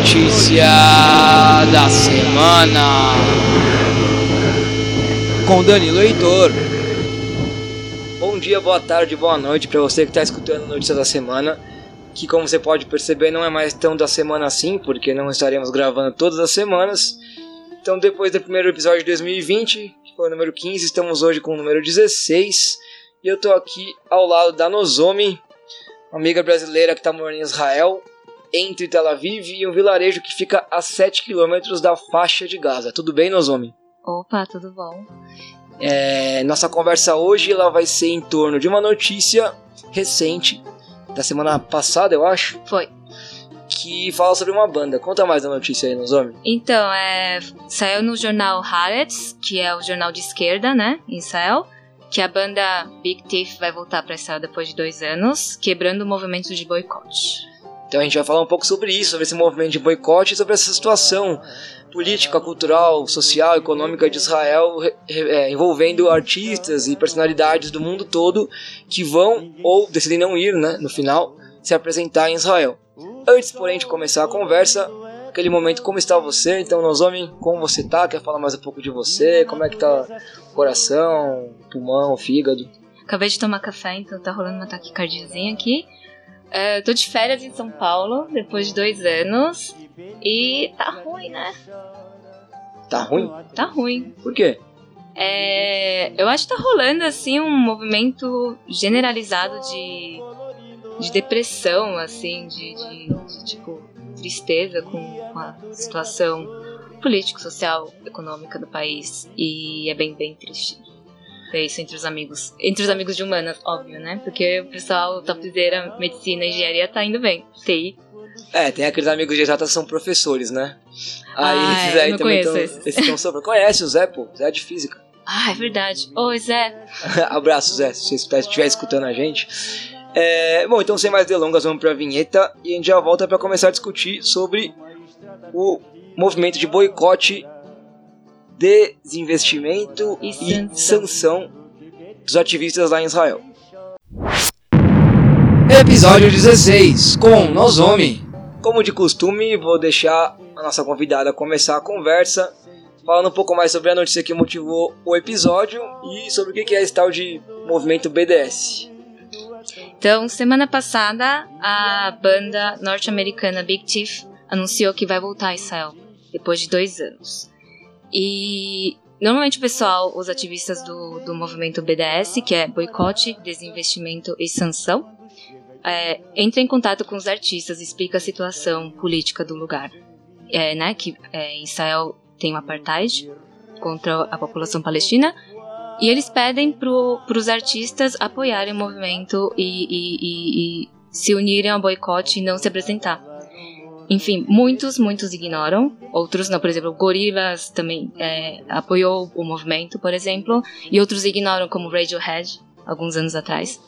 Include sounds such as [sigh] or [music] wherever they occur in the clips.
Notícia da semana com Danilo Heitor. Bom dia, boa tarde, boa noite para você que está escutando a Notícia da Semana. Que, como você pode perceber, não é mais tão da semana assim, porque não estaremos gravando todas as semanas. Então, depois do primeiro episódio de 2020, que foi o número 15, estamos hoje com o número 16. E eu tô aqui ao lado da Nozomi, amiga brasileira que está morando em Israel, entre Tel Aviv e um vilarejo que fica a 7 km da faixa de Gaza. Tudo bem, Nozomi? Opa, tudo bom? É, nossa conversa hoje ela vai ser em torno de uma notícia recente, da semana passada, eu acho. Foi. Que fala sobre uma banda. Conta mais da notícia aí, Nozomi. Então, é, saiu no jornal Haaretz, que é o jornal de esquerda, né, em Israel, que a banda Big Thief vai voltar para Israel depois de dois anos, quebrando o movimento de boicote. Então a gente vai falar um pouco sobre isso, sobre esse movimento de boicote sobre essa situação política, cultural, social, econômica de Israel é, envolvendo artistas e personalidades do mundo todo que vão ou decidem não ir, né, no final, se apresentar em Israel. Antes, porém, de começar a conversa, aquele momento, como está você? Então, Nozomi, como você tá? Quer falar mais um pouco de você? Como é que tá o coração, pulmão, fígado? Acabei de tomar café, então tá rolando uma taquicardiazinha aqui. Uh, tô de férias em São Paulo, depois de dois anos. E tá ruim, né? Tá ruim? Tá ruim. Por quê? É, eu acho que tá rolando assim um movimento generalizado de, de depressão, assim, de, de, de tipo tristeza com, com a situação político, social, econômica do país. E é bem, bem triste é isso entre os amigos. Entre os amigos de humanas, óbvio, né? Porque o pessoal topzera, medicina, engenharia tá indo bem. TI. É, tem aqueles amigos de exatas que são professores, né? Aí ah, esses [laughs] aí também estão. Esses estão sobre. Conhece o Zé, pô? Zé é de física. [laughs] Ah, é verdade. Oi, Zé. Abraço, Zé, se você estiver escutando a gente. É, bom, então sem mais delongas, vamos para a vinheta e a gente já volta para começar a discutir sobre o movimento de boicote desinvestimento e, e sanção dos ativistas lá em Israel. Episódio 16 com Nozomi. Como de costume, vou deixar a nossa convidada começar a conversa falando um pouco mais sobre a notícia que motivou o episódio e sobre o que é esse tal de movimento BDS. Então, semana passada, a banda norte-americana Big Thief anunciou que vai voltar a Israel depois de dois anos. E normalmente o pessoal, os ativistas do, do movimento BDS, que é boicote, desinvestimento e sanção, é, entra em contato com os artistas explica a situação política do lugar. É, né, que é, Israel tem o apartheid contra a população palestina e eles pedem para os artistas apoiarem o movimento e, e, e, e se unirem ao boicote e não se apresentar. Enfim, muitos, muitos ignoram, outros não. Por exemplo, Gorillaz também é, apoiou o movimento, por exemplo, e outros ignoram, como Radiohead, alguns anos atrás.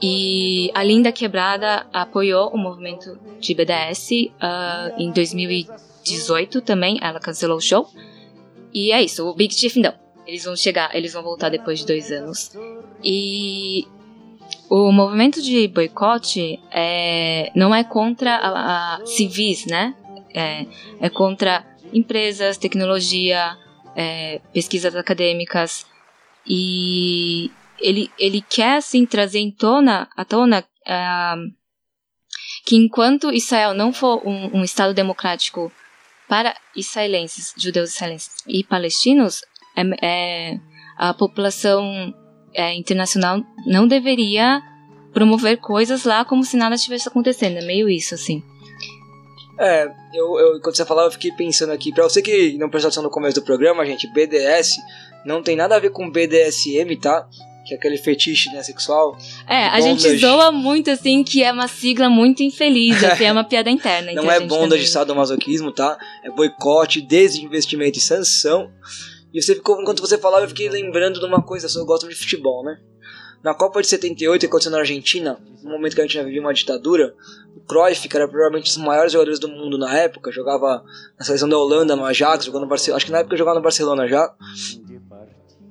E a Linda Quebrada apoiou o movimento de BDS uh, em 2018 também, ela cancelou o show. E é isso, o Big Chief não. Eles vão chegar, eles vão voltar depois de dois anos. E o movimento de boicote é, não é contra a, a civis, né? É, é, contra empresas, tecnologia, é, pesquisas acadêmicas e ele, ele quer assim trazer em tona, à tona uh, que enquanto Israel não for um, um estado democrático para israelenses, judeus israelenses e palestinos, é, é a população é, internacional não deveria promover coisas lá como se nada estivesse acontecendo. É meio isso, assim. É, eu, eu, quando você falava, eu fiquei pensando aqui. Pra você que não prestou atenção no começo do programa, gente, BDS não tem nada a ver com BDSM, tá? Que é aquele fetiche né, sexual. É, a gente zoa muito, assim, que é uma sigla muito infeliz, assim, é uma [laughs] piada interna. não é bonda de sadomasoquismo, tá? É boicote, desinvestimento e sanção. E você ficou, enquanto você falava, eu fiquei lembrando de uma coisa, eu gosto de futebol, né? Na Copa de 78, que aconteceu na Argentina, no momento que a gente vivia uma ditadura, o Cruyff, que era provavelmente um dos maiores jogadores do mundo na época, jogava na seleção da Holanda, no Ajax, jogando no Barcelona, acho que na época jogava no Barcelona já.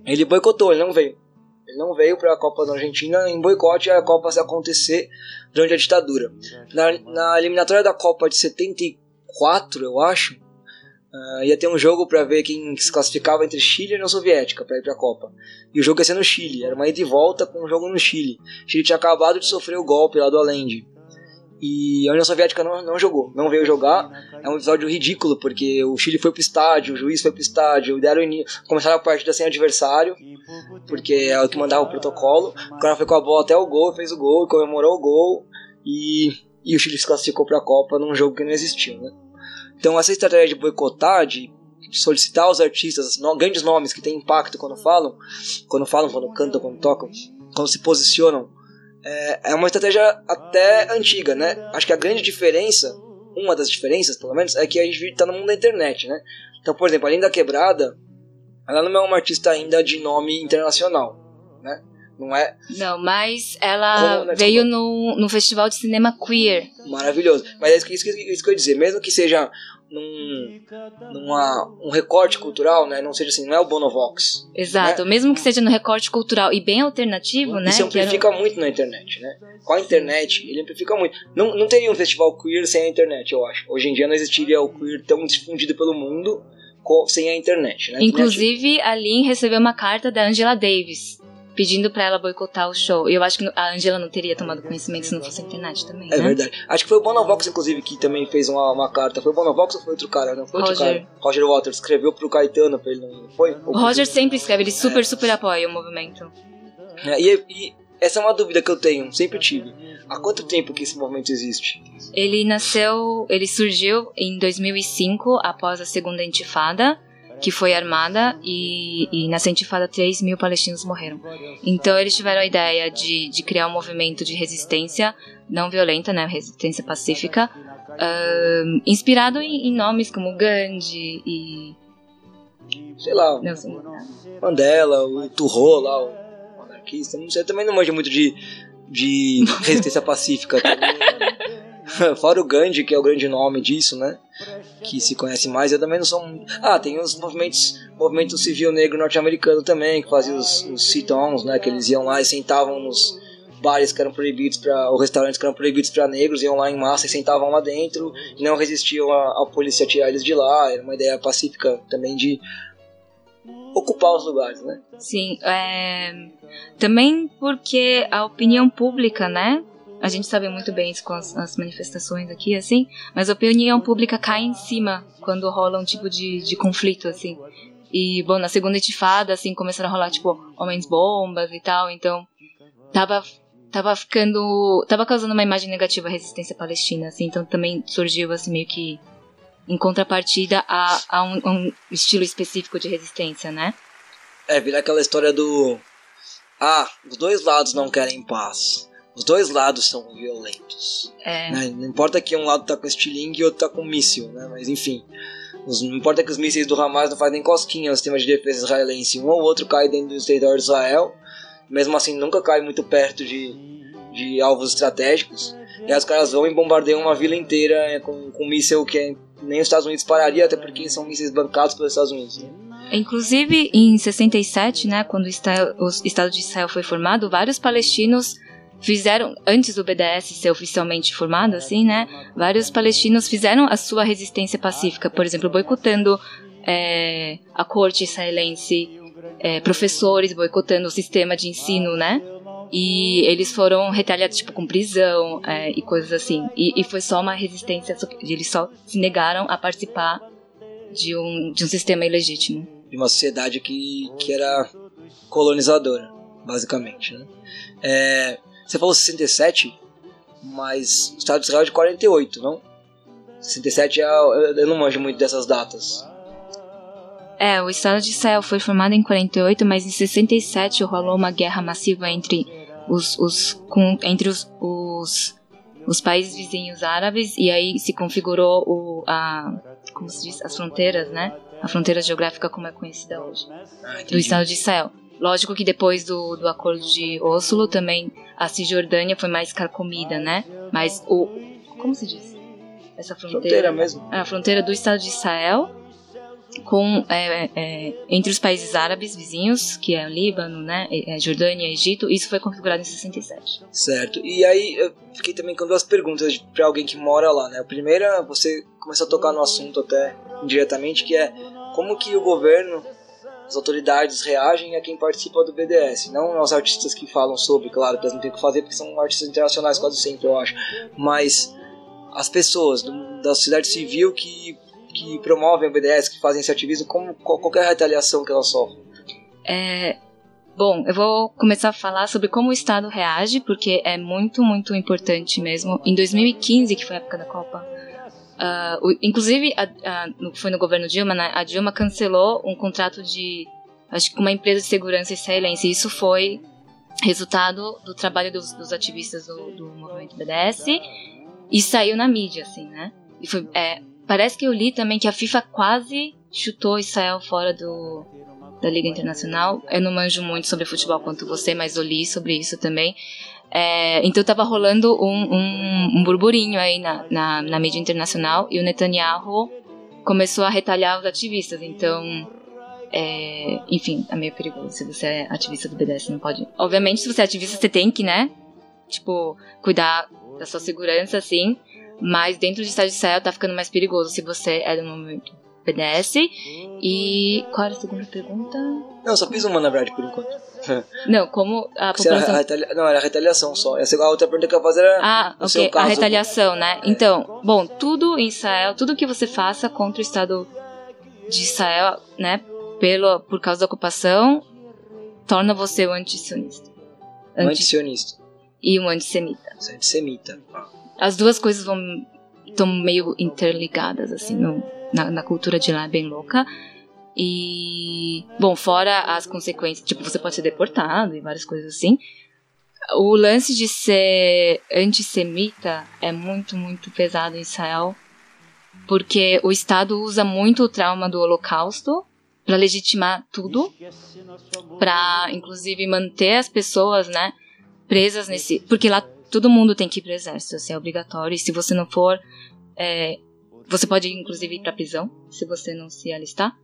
Ele boicotou, ele não veio. Ele não veio para a Copa da Argentina em boicote a Copa se acontecer durante a ditadura. Na, na eliminatória da Copa de 74, eu acho, uh, ia ter um jogo para ver quem se classificava entre Chile e União Soviética para ir para a Copa. E o jogo ia ser no Chile, era uma ida e volta com um jogo no Chile. O Chile tinha acabado de sofrer o golpe lá do Allende. E a União Soviética não, não jogou, não veio jogar. É um episódio ridículo, porque o Chile foi pro estádio, o juiz foi pro estádio, deram começaram a partida sem adversário, porque é o que mandava o protocolo. O cara foi com a bola até o gol, fez o gol, comemorou o gol, e, e o Chile se classificou pra Copa num jogo que não existiu, né? Então essa estratégia de boicotar, de solicitar os artistas, grandes nomes que têm impacto quando falam, quando falam, quando cantam, quando tocam, quando se posicionam é, é uma estratégia até antiga, né? Acho que a grande diferença, uma das diferenças, pelo menos, é que a gente está no mundo da internet, né? Então, por exemplo, a Linda Quebrada, ela não é uma artista ainda de nome internacional, né? Não é? Não, mas ela Como, né? veio no, no festival de cinema queer. Maravilhoso. Mas é isso, que, isso que eu ia dizer. Mesmo que seja num, numa, um recorte cultural, né? Não seja assim, não é o Bonovox. Exato, né? mesmo que seja no recorte cultural e bem alternativo, né? Isso amplifica era... muito na internet, né? Com a internet, ele amplifica muito. Não, não teria um festival queer sem a internet, eu acho. Hoje em dia não existiria o queer tão difundido pelo mundo sem a internet, né? Inclusive, a Lin recebeu uma carta da Angela Davis pedindo para ela boicotar o show. E eu acho que a Angela não teria tomado conhecimento se não fosse a internet também. É né? verdade. Acho que foi o Bonovox, inclusive, que também fez uma, uma carta. Foi o Bonovox ou foi outro cara? Não, foi outro Roger. cara. Roger Waters escreveu pro Caetano pra ele não. Foi? O Roger sempre escreve, ele super, é. super apoia o movimento. É, e, e essa é uma dúvida que eu tenho, sempre tive. Há quanto tempo que esse movimento existe? Ele nasceu, ele surgiu em 2005, após a segunda intifada que foi armada e, e nessa intifada 3 mil palestinos morreram. Então eles tiveram a ideia de, de criar um movimento de resistência não violenta, né, resistência pacífica, uh, inspirado em, em, nomes como Gandhi e sei lá, Nelson. Mandela, o Turro lá, o anarquista, não sei, também não manjo muito de de [laughs] resistência pacífica também. [laughs] Fora o Gandhi, que é o grande nome disso, né? Que se conhece mais, eu também não sou. Ah, tem os movimentos, movimento civil negro norte-americano também, que fazia os, os sit-ons, né? Que eles iam lá e sentavam nos bares que eram proibidos para ou restaurantes que eram proibidos para negros, iam lá em massa e sentavam lá dentro e não resistiam à polícia tirar eles de lá. Era uma ideia pacífica também de ocupar os lugares, né? Sim, é... também porque a opinião pública, né, a gente sabe muito bem isso com as, as, manifestações aqui, assim, mas a opinião pública cai em cima quando rola um tipo de, de conflito, assim. E, bom, na segunda intifada, assim, começaram a rolar, tipo, homens-bombas e tal, então tava, tava ficando, tava causando uma imagem negativa à resistência palestina, assim, então também surgiu, assim, meio que em contrapartida a, a um, um estilo específico de resistência, né? É, vira aquela história do... Ah, os dois lados não querem paz. Os dois lados são violentos. É. Né? Não importa que um lado tá com estilingue e outro tá com míssil, né? Mas enfim. Não importa que os mísseis do Hamas não fazem cosquinha no sistema de defesa israelense. Um ou outro cai dentro do território de Israel. Mesmo assim, nunca cai muito perto de, de alvos estratégicos. E aí os caras vão e bombardeiam uma vila inteira é, com, com um míssil que é, nem os Estados Unidos pararia, até porque são mísseis bancados pelos Estados Unidos. Né? Inclusive, em 67, né, quando o Estado de Israel foi formado, vários palestinos fizeram, antes do BDS ser oficialmente formado, assim, né? Vários palestinos fizeram a sua resistência pacífica, por exemplo, boicotando é, a corte israelense, é, professores boicotando o sistema de ensino, né? E eles foram retaliados, tipo, com prisão é, e coisas assim. E, e, foi só uma resistência, eles só se negaram a participar de um, de um sistema ilegítimo. De uma sociedade que, que era colonizadora, basicamente, né? É, você falou 67, mas o Estado de Israel é de 48, não? 67 é. Eu não manjo muito dessas datas. É, o Estado de Israel foi formado em 48, mas em 67 rolou uma guerra massiva entre os, os, com, entre os, os, os, países vizinhos árabes e aí se configurou o, a, como se diz, as fronteiras, né? A fronteira geográfica como é conhecida hoje, ah, do Estado de Israel. Lógico que depois do, do acordo de Oslo também a Cisjordânia foi mais carcomida, né? Mas o. Como se diz? Essa fronteira. Fronteira mesmo. A fronteira do Estado de Israel com é, é, entre os países árabes vizinhos, que é o Líbano, né, é, Jordânia, Egito, isso foi configurado em 67. Certo. E aí eu fiquei também com duas perguntas para alguém que mora lá, né? A primeira, você começou a tocar no assunto até indiretamente, que é como que o governo, as autoridades reagem a quem participa do BDS, não aos artistas que falam sobre, claro, que eles não têm o que fazer porque são artistas internacionais quase sempre, eu acho, mas as pessoas do, da sociedade civil que que promovem o BDS, que fazem esse ativismo, como qualquer retaliação que elas sofrem? É, bom, eu vou começar a falar sobre como o Estado reage, porque é muito, muito importante mesmo. Em 2015, que foi a época da Copa, uh, o, inclusive a, a, foi no governo Dilma, né, a Dilma cancelou um contrato de, acho que uma empresa de segurança israelense. Isso foi resultado do trabalho dos, dos ativistas do, do movimento BDS e saiu na mídia, assim, né? E foi, é, Parece que eu li também que a FIFA quase chutou Israel fora do, da Liga Internacional. Eu não manjo muito sobre futebol quanto você, mas eu li sobre isso também. É, então estava rolando um, um, um, burburinho aí na, na, na, mídia internacional e o Netanyahu começou a retalhar os ativistas. Então, é, enfim, é meio perigoso. Se você é ativista do BDS, não pode. Obviamente, se você é ativista, você tem que, né? Tipo, cuidar da sua segurança, assim. Mas dentro de estado de Israel tá ficando mais perigoso se você é do movimento PDS. E qual era a segunda pergunta? Não, só fiz uma na verdade por enquanto. Não, como a população. Retalia... Não, era retaliação só. A outra pergunta que eu ia fazer era. Ah, ok. A retaliação, né? É. Então, bom, tudo em Israel, tudo que você faça contra o Estado de Israel, né? Pelo, por causa da ocupação, torna você um antisionista. Um antisionista. E um antissemita. Antissemita. Ah as duas coisas vão estão meio interligadas assim no, na, na, cultura de lá é bem louca e bom fora as consequências tipo você pode ser deportado e várias coisas assim o lance de ser antissemita é muito muito pesado em Israel porque o Estado usa muito o trauma do Holocausto para legitimar tudo para inclusive manter as pessoas né presas nesse porque lá todo mundo tem que ir para o exército, assim, é obrigatório. E se você não for, é, você pode inclusive ir para prisão se você não se alistar.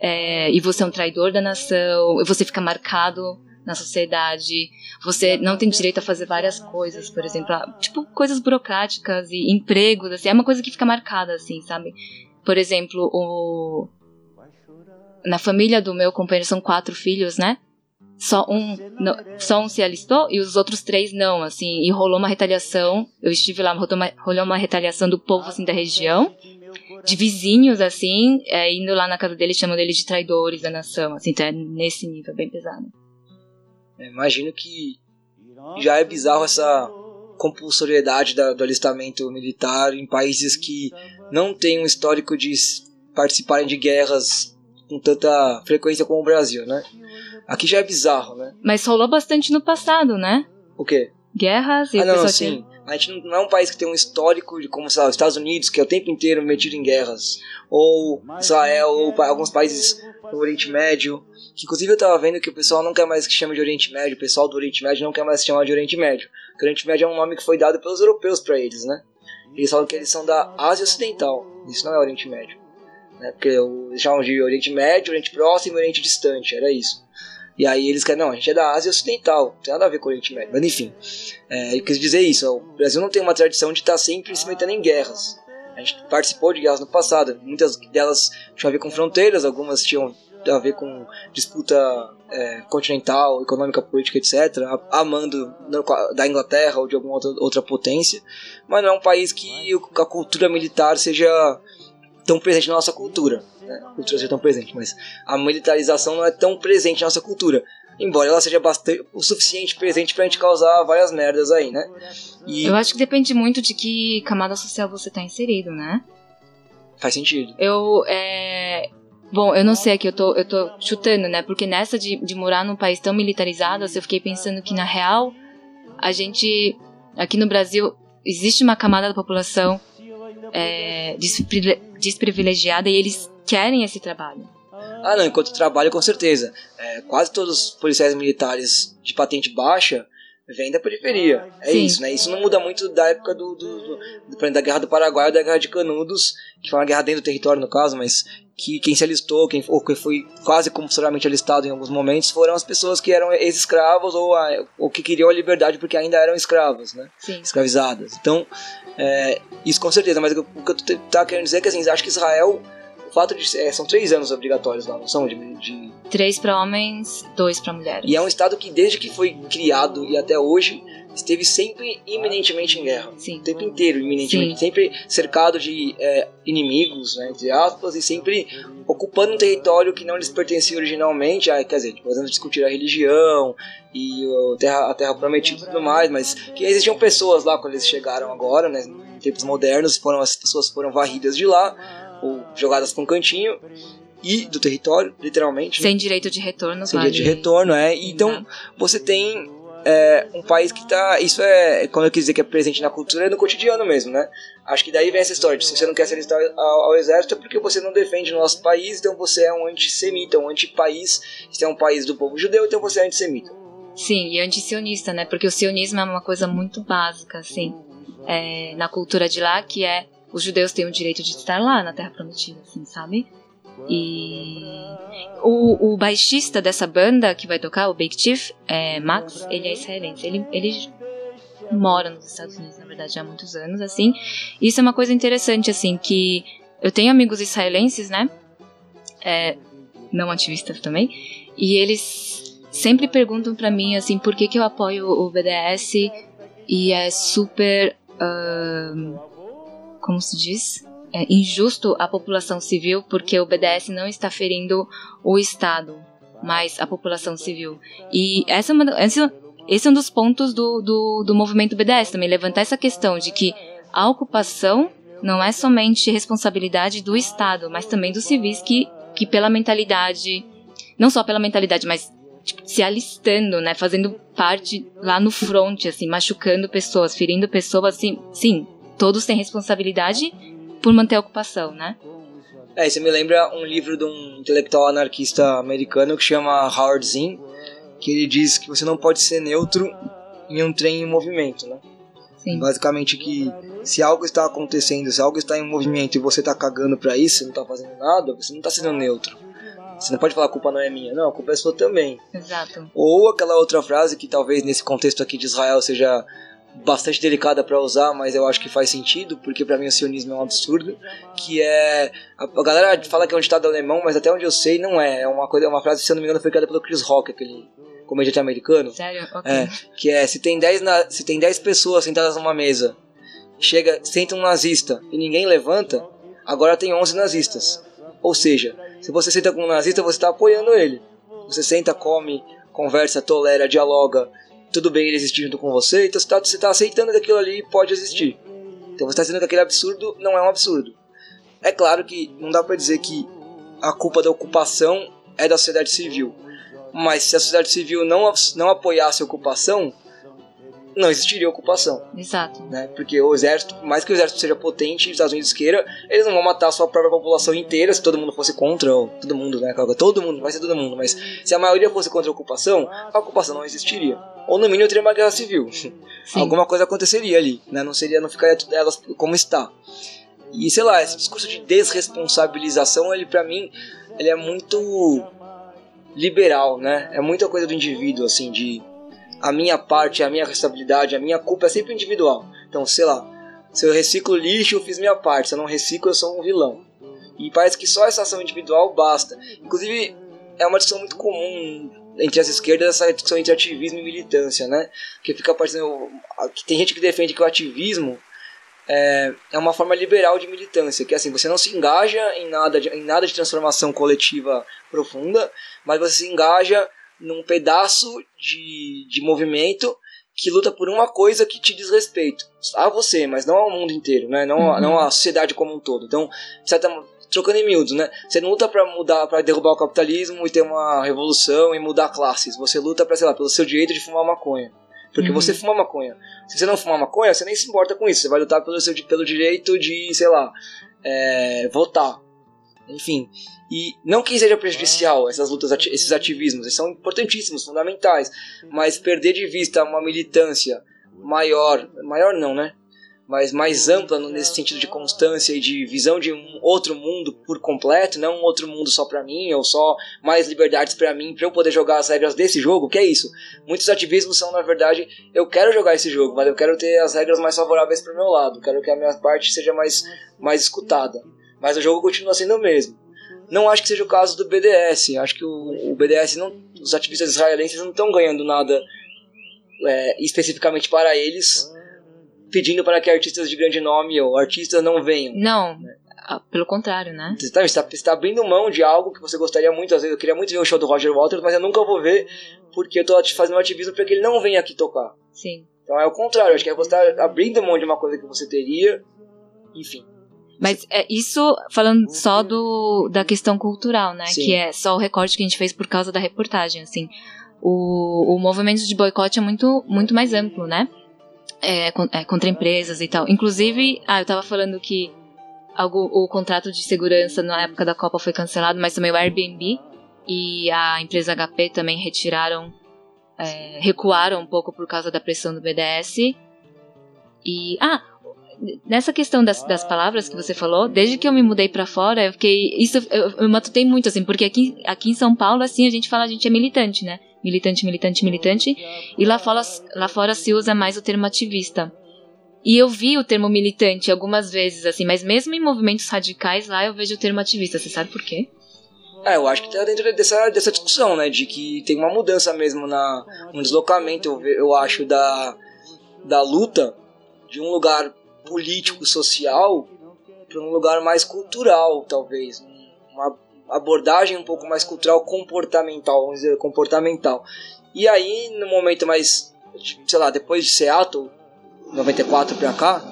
É, e você é um traidor da nação, você fica marcado na sociedade, você não tem direito a fazer várias coisas, por exemplo, tipo coisas burocráticas e empregos, assim, é uma coisa que fica marcada, assim, sabe? Por exemplo, o na família do meu companheiro são quatro filhos, né? só um, não, só um se alistou e os outros três não, assim, e rolou uma retaliação. Eu estive lá, rolou uma, rolou uma retaliação do povo, assim, da região, de vizinhos, assim, é, indo lá na casa dele, chamando eles de traidores da nação, assim, então é nesse nível bem pesado. É, imagino que já é bizarro essa compulsoriedade da, do alistamento militar em países que não têm um histórico de participarem de guerras com tanta frequência como o Brasil, né? Aqui já é bizarro, né? Mas rolou bastante no passado, né? O quê? Guerras e ah, não, sim. Tinha... A gente não é um país que tem um histórico de como, sei lá, os Estados Unidos, que é o tempo inteiro metido em guerras. Ou Israel, ou alguns países do Oriente Médio. Que inclusive eu tava vendo que o pessoal não quer mais que chame de Oriente Médio, o pessoal do Oriente Médio não quer mais se chamar de Oriente Médio. Porque Oriente Médio é um nome que foi dado pelos europeus para eles, né? Eles falam que eles são da Ásia Ocidental. Isso não é Oriente Médio. Né? Porque eles chamam de Oriente Médio, Oriente Próximo e Oriente Distante. Era isso. E aí eles querem, não, a gente é da Ásia Ocidental, não tem nada a ver com o Oriente Médio. Mas enfim, é, eu quis dizer isso, o Brasil não tem uma tradição de estar sempre se metendo em guerras. A gente participou de guerras no passado, muitas delas tinham a ver com fronteiras, algumas tinham a ver com disputa é, continental, econômica, política, etc., amando da Inglaterra ou de alguma outra, outra potência, mas não é um país que a cultura militar seja tão presente na nossa cultura né, a cultura seja tão presente, mas a militarização não é tão presente na nossa cultura. Embora ela seja bastante o suficiente presente pra gente causar várias merdas aí, né? E eu acho que depende muito de que camada social você tá inserido, né? Faz sentido. Eu, é... Bom, eu não sei aqui, eu tô, eu tô chutando, né? Porque nessa de, de morar num país tão militarizado, eu fiquei pensando que, na real, a gente, aqui no Brasil, existe uma camada da população é, desprivilegiada e eles querem esse trabalho. Ah, não, enquanto trabalho, com certeza. É, quase todos os policiais militares de patente baixa vem da periferia. É Sim. isso, né? Isso não muda muito da época do, do, do- do- da Guerra do Paraguai ou da Guerra de Canudos, que foi uma guerra dentro do território, no caso, mas que quem se alistou, quem, ou que foi quase compulsoriamente alistado em alguns momentos, foram as pessoas que eram ex-escravos ou, a- ou que queriam a liberdade porque ainda eram escravos, né? Sim. escravizadas. Então, é, isso com certeza, mas o que eu t- tava querendo dizer é que assim, acho que Israel, o fato de é, são três anos obrigatórios lá, não são? De, de- Três pra homens, dois pra mulheres. e é um estado que desde que foi criado e até hoje esteve sempre iminentemente em guerra. Sim. O tempo inteiro, iminentemente. Sim. Sempre cercado de é, inimigos, né, entre aspas, e sempre ocupando um território que não lhes pertencia originalmente. Ah, quer dizer, podemos discutir a religião e o terra, a terra prometida e tudo mais, mas que existiam pessoas lá quando eles chegaram agora, né, em tempos modernos, foram, as pessoas foram varridas de lá, jogadas para um cantinho. E do território, literalmente. Sem direito de retorno, sem vale. direito de retorno, é. Então, lembrar. você tem é, um país que tá. Isso é. Quando eu quis dizer que é presente na cultura, é no cotidiano mesmo, né? Acho que daí vem essa história de se você não quer se alistar ao, ao exército é porque você não defende o nosso país, então você é um antissemita, um antipaís. Você é um país do povo judeu, então você é antissemita. Sim, e anti-sionista, né? Porque o sionismo é uma coisa muito básica, assim, é, na cultura de lá, que é os judeus têm o direito de estar lá na Terra Prometida, assim, sabe? E o, o baixista dessa banda que vai tocar, o Big Chief, é Max, ele é israelense. Ele, ele mora nos Estados Unidos, na verdade, há muitos anos, assim. Isso é uma coisa interessante, assim, que eu tenho amigos israelenses, né? É, não ativistas também. E eles sempre perguntam pra mim, assim, por que, que eu apoio o BDS e é super. ahn, como se diz? É injusto a população civil porque o BDS não está ferindo o Estado, mas a população civil. E essa é uma, esse, esse é um dos pontos do, do, do movimento BDS também, levantar essa questão de que a ocupação não é somente responsabilidade do Estado, mas também dos civis que, que pela mentalidade, não só pela mentalidade, mas tipo, se alistando, né, fazendo parte lá no front, assim, machucando pessoas, ferindo pessoas, assim, sim, todos têm responsabilidade por manter a ocupação, né? É, isso me lembra um livro de um intelectual anarquista americano que chama Howard Zinn, que ele diz que você não pode ser neutro em um trem em movimento, né? Sim. Basicamente que se algo está acontecendo, se algo está em movimento e você está cagando pra isso, não tá fazendo nada, você não tá sendo neutro. Você não pode falar a culpa não é minha, não, a culpa é sua também. Exato. Ou aquela outra frase que talvez nesse contexto aqui de Israel seja bastante delicada para usar, mas eu acho que faz sentido, porque para mim o sionismo é um absurdo, que é a, galera fala que é um ditado alemão, mas até onde eu sei não é, é uma coisa, é uma frase se eu não me engano foi criada pelo Chris Rock, aquele comediante americano. Sério? Ok. É, que é se tem 10 na, se tem 10 pessoas sentadas numa mesa, chega, senta um nazista e ninguém levanta, agora tem 11 nazistas. Ou seja, se você senta com um nazista, você está apoiando ele. Você senta, come, conversa, tolera, dialoga, tudo bem ele existir junto com você, então você está tá aceitando que aquilo ali pode existir. Então você está dizendo que aquele absurdo não é um absurdo. É claro que não dá para dizer que a culpa da ocupação é da sociedade civil. Mas se a sociedade civil não, não apoiasse a ocupação, não existiria ocupação, Exato. né? Porque o exército, mais que o exército seja potente e os Estados Unidos queira, eles não vão matar a sua própria população inteira se todo mundo fosse contra, ou todo mundo, né? Todo mundo, vai ser todo mundo, mas se a maioria fosse contra a ocupação, a ocupação não existiria. Ou no mínimo teria uma guerra civil. Alguma coisa aconteceria ali, né? Não seria, não ficaria tudo elas como está. E sei lá, esse discurso de desresponsabilização, ele para mim, ele é muito liberal, né? É muita coisa do indivíduo, assim, de a minha parte, a minha responsabilidade, a minha culpa é sempre individual. Então, sei lá, se eu reciclo lixo, eu fiz minha parte. Se eu não reciclo, eu sou um vilão. E parece que só essa ação individual basta. Inclusive, é uma discussão muito comum entre as esquerdas, essa discussão entre ativismo e militância, né? Que fica parecendo... que Tem gente que defende que o ativismo é, é uma forma liberal de militância, que é assim, você não se engaja em nada, de, em nada de transformação coletiva profunda, mas você se engaja num pedaço de, de movimento que luta por uma coisa que te diz respeito a você, mas não ao mundo inteiro, né? Não, Uhum. não à sociedade como um todo. Então, tá trocando em miúdos, né? Você não luta para mudar, para derrubar o capitalismo e ter uma revolução e mudar classes. Você luta para, sei lá, pelo seu direito de fumar maconha. Porque Uhum. você fuma maconha. Se você não fumar maconha, você nem se importa com isso. Você vai lutar pelo seu pelo direito de, sei lá, é, votar. enfim. E não que seja prejudicial essas lutas, esses ativismos, eles são importantíssimos, fundamentais, mas perder de vista uma militância maior, maior não, né? Mas mais ampla nesse sentido de constância e de visão de um outro mundo por completo, não um outro mundo só para mim, ou só mais liberdades para mim, para eu poder jogar as regras desse jogo, que é isso. Muitos ativismos são, na verdade, eu quero jogar esse jogo, mas eu quero ter as regras mais favoráveis para meu lado, quero que a minha parte seja mais, mais escutada. Mas o jogo continua sendo o mesmo. Não acho que seja o caso do BDS. Acho que o, o BDS não, os ativistas israelenses não estão ganhando nada é, especificamente para eles, pedindo para que artistas de grande nome ou artistas não venham. Não, né? pelo contrário, né? Você está, você está abrindo mão de algo que você gostaria muito, às vezes eu queria muito ver o show do Roger Waters, mas eu nunca vou ver porque eu estou fazendo um ativismo para que ele não venha aqui tocar. Sim. Então é o contrário, acho que é você abrindo mão de uma coisa que você teria, enfim. Mas é isso falando só do, da questão cultural, né? Sim. Que é só o recorte que a gente fez por causa da reportagem, assim o, o movimento de boicote é muito, muito mais amplo, né? É, é, contra empresas e tal. Inclusive, ah, eu tava falando que algo, o contrato de segurança na época da Copa foi cancelado, mas também o Airbnb e a empresa HP também retiraram, é, recuaram um pouco por causa da pressão do BDS. E, ah, nessa questão das, das palavras que você falou, desde que eu me mudei para fora, eu fiquei. Isso eu, eu matutei muito, assim, porque aqui, aqui em São Paulo, assim, a gente fala, a gente é militante, né? Militante, militante, militante. E lá fora, lá fora se usa mais o termo ativista. E eu vi o termo militante algumas vezes, assim, mas mesmo em movimentos radicais lá eu vejo o termo ativista. Você sabe por quê? É, eu acho que tá dentro dessa, dessa discussão, né? De que tem uma mudança mesmo na um deslocamento, eu, eu acho, da, da luta de um lugar político, social, para um lugar mais cultural, talvez. Uma abordagem um pouco mais cultural, comportamental, vamos dizer, comportamental. E aí, no momento mais, sei lá, depois de Seattle, 94 para cá,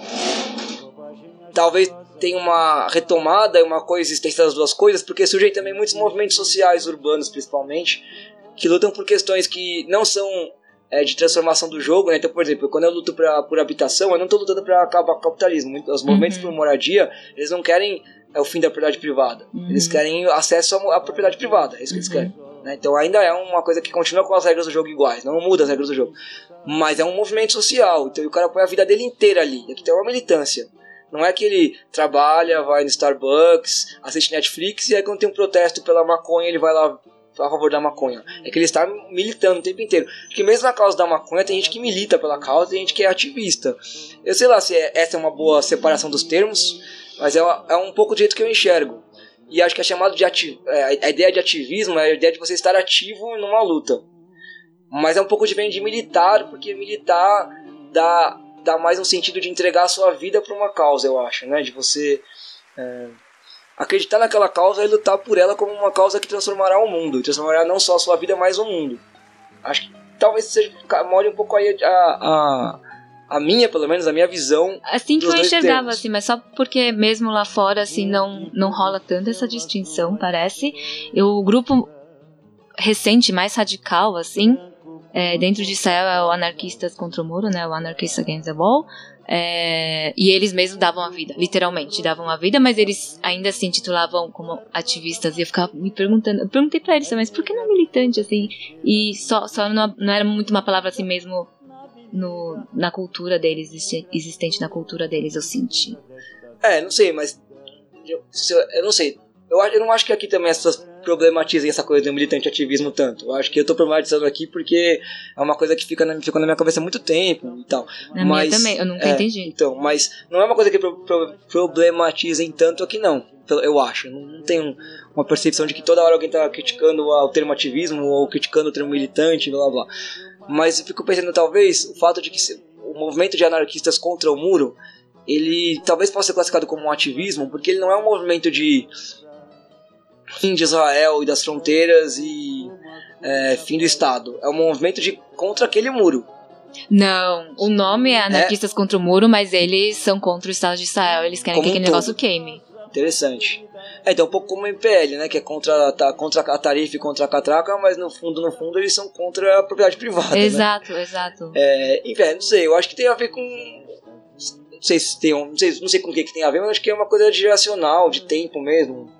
talvez tenha uma retomada e uma coexistência das duas coisas, porque surgem também muitos movimentos sociais urbanos, principalmente, que lutam por questões que não são é, de transformação do jogo, né? Então, por exemplo, quando eu luto pra, por habitação, eu não estou lutando para acabar com o capitalismo. Os movimentos uhum. por moradia, eles não querem é, o fim da propriedade privada. Uhum. Eles querem acesso à propriedade privada, é isso que eles uhum. querem. Né? Então ainda é uma coisa que continua com as regras do jogo iguais, não muda as regras do jogo. Mas é um movimento social, então o cara põe a vida dele inteira ali. Aqui tem uma militância. Não é que ele trabalha, vai no Starbucks, assiste Netflix e aí quando tem um protesto pela maconha ele vai lá a favor da maconha. É que ele está militando o tempo inteiro. Porque mesmo na causa da maconha tem gente que milita pela causa, tem gente que é ativista. Eu sei lá se é, essa é uma boa separação dos termos, mas é, é um pouco do jeito que eu enxergo. E acho que é chamado de ati é, a ideia de ativismo é a ideia de você estar ativo numa luta. Mas é um pouco diferente de militar, porque militar dá, dá mais um sentido de entregar a sua vida para uma causa, eu acho, né? De você é, acreditar naquela causa e lutar por ela como uma causa que transformará o mundo, transformará não só a sua vida, mas o mundo. Acho que talvez seja more um pouco aí a, a, a minha, pelo menos, a minha visão. Assim que eu enxergava, termos. assim, mas só porque mesmo lá fora, assim, não, não rola tanto essa distinção, parece. Eu, o grupo recente, mais radical, assim, é, dentro de Israel é o Anarquistas contra o Muro, né? O Anarchists Against the Wall. É, e eles mesmos davam a vida, literalmente davam a vida, mas eles ainda assim titulavam como ativistas. E eu ficava me perguntando, eu perguntei pra eles, mas por que não militante assim? E só, só não, não era muito uma palavra assim mesmo no, na cultura deles, existente na cultura deles, eu senti. É, não sei, mas. Eu, eu não sei. Eu, eu não acho que aqui também essas problematizem essa coisa do militante ativismo tanto. Eu acho que eu tô problematizando aqui porque é uma coisa que fica na, ficou na minha cabeça há muito tempo e tal. Na mas, minha também, eu nunca é, entendi. Então, mas não é uma coisa que pro, pro, problematizem tanto aqui não, eu acho. Não, não tem uma percepção de que toda hora alguém tá criticando o termo ativismo ou criticando o termo militante, blá blá. Mas eu fico pensando, talvez, o fato de que o movimento de anarquistas contra o muro ele talvez possa ser classificado como um ativismo, porque ele não é um movimento de fim de Israel e das fronteiras e é, fim do Estado. É um movimento de contra aquele muro. Não, o nome é Anarquistas é. contra o Muro, mas eles são contra o Estado de Israel. Eles querem como que aquele negócio queime. Interessante. É, então um pouco como o MPL, né? Que é contra, tá, contra a tarifa e contra a catraca, mas no fundo, no fundo, eles são contra a propriedade privada. Exato, né? exato. É, enfim, não sei, eu acho que tem a ver com. Não sei se tem. Não sei, não sei com o que, que tem a ver, mas acho que é uma coisa geracional, de tempo mesmo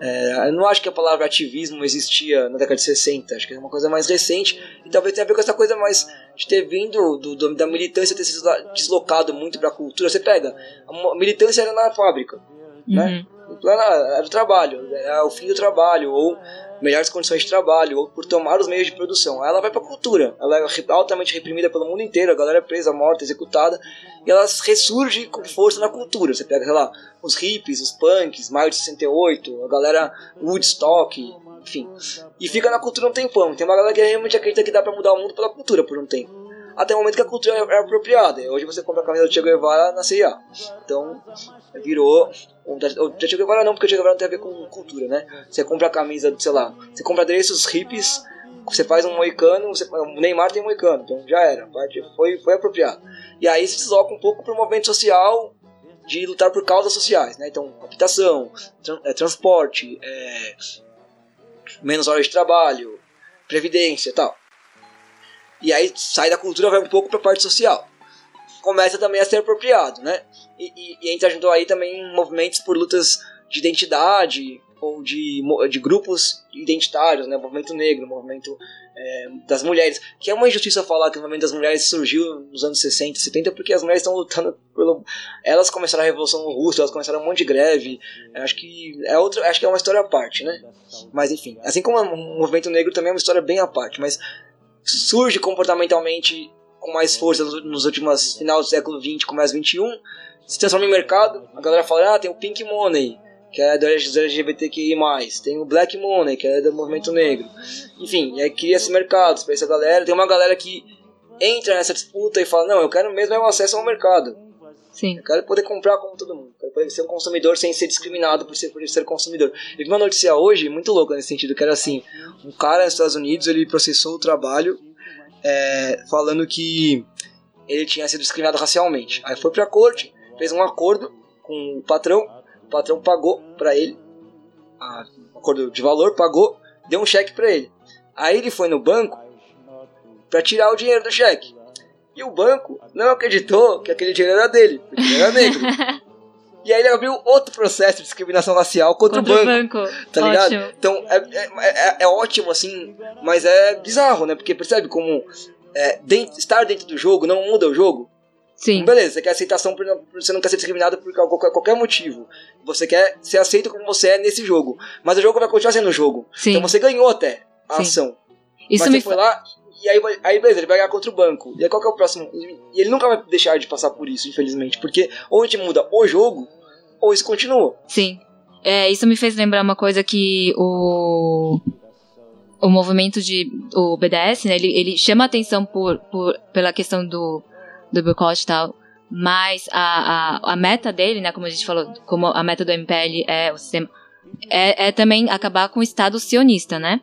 É, eu não acho que a palavra ativismo existia na década de 60, acho que é uma coisa mais recente e talvez tenha a ver com essa coisa mais de ter vindo do, do, da militância ter sido deslocado muito para a cultura. Você pega, a militância era na fábrica? Uhum. né? Era o trabalho, era o fim do trabalho, ou melhores condições de trabalho, ou por tomar os meios de produção. Ela vai para a cultura, ela é altamente reprimida pelo mundo inteiro, a galera é presa, morta, executada, e ela ressurge com força na cultura. Você pega, sei lá, os hippies, os punks, maio de 68, a galera Woodstock, enfim. E fica na cultura um tempão. Tem uma galera que realmente acredita que dá para mudar o mundo pela cultura por um tempo até o momento que a cultura é apropriada. Hoje você compra a camisa do Che Guevara na CIA. Então, virou. O Che Guevara não, porque o Che Guevara não tem a ver com cultura, né? Você compra a camisa, sei lá, você compra adereços hippies, você faz um moicano, você, o Neymar tem moicano, então já era, foi, foi apropriado. E aí se desloca um pouco para o movimento social de lutar por causas sociais, né? Então, habitação, é, transporte, é, menos horas de trabalho, previdência tal. E aí sai da cultura, vai um pouco para a parte social. Começa também a ser apropriado, né? E, e, e entra junto aí também movimentos por lutas de identidade ou de, de grupos identitários, né? Movimento negro, movimento é, das mulheres. Que é uma injustiça falar que o movimento das mulheres surgiu nos anos 60, 70, porque as mulheres estão lutando pelo. Elas começaram a Revolução Russa, elas começaram um monte de greve. Acho que é outra, acho que é uma história à parte, né? Mas enfim, assim como o movimento negro também é uma história bem à parte, mas surge comportamentalmente com mais força nos últimos final do século XX, começo 21, se transforma em mercado, a galera fala, ah, tem o Pink Money, que é do LGBTQI+, tem o Black Money, que é do movimento negro. Enfim, aí cria esse mercado para essa galera. Tem uma galera que entra nessa disputa e fala, não, eu quero mesmo é o acesso ao mercado. Sim. Eu quero poder comprar como todo mundo. Eu quero poder ser um consumidor sem ser discriminado por ser, por ser consumidor. Eu uma notícia hoje, muito louca nesse sentido, que era assim, um cara nos Estados Unidos, ele processou o trabalho é, falando que ele tinha sido discriminado racialmente. Aí foi pra corte, fez um acordo com o patrão, o patrão pagou para ele, a, um acordo de valor, pagou, deu um cheque para ele. Aí ele foi no banco para tirar o dinheiro do cheque. E o banco não acreditou que aquele dinheiro era dele, porque ele era negro. [laughs] e aí ele abriu outro processo de discriminação racial contra, contra o banco. O banco. Tá ligado? Ótimo. Então é, é, é, é, ótimo, assim, mas é bizarro, né? Porque percebe como é, dentro, estar dentro do jogo não muda o jogo. Sim. Beleza, você quer aceitação, você não quer ser discriminado por qualquer, qualquer motivo. Você quer ser aceito como você é nesse jogo. Mas o jogo vai continuar sendo jogo. Sim. Então você ganhou até a Sim. ação. Isso mas me você foi lá e aí, aí beleza, ele vai ganhar contra o banco. E aí qual que é o próximo? E ele nunca vai deixar de passar por isso, infelizmente. Porque ou a gente muda o jogo, ou isso continua. Sim. É, isso me fez lembrar uma coisa que o o movimento de o BDS, né, ele, ele chama atenção por, por pela questão do do boicote e tal, mas a, a, a meta dele, né, como a gente falou, como a meta do MPL é o sistema é, é também acabar com o Estado sionista, né?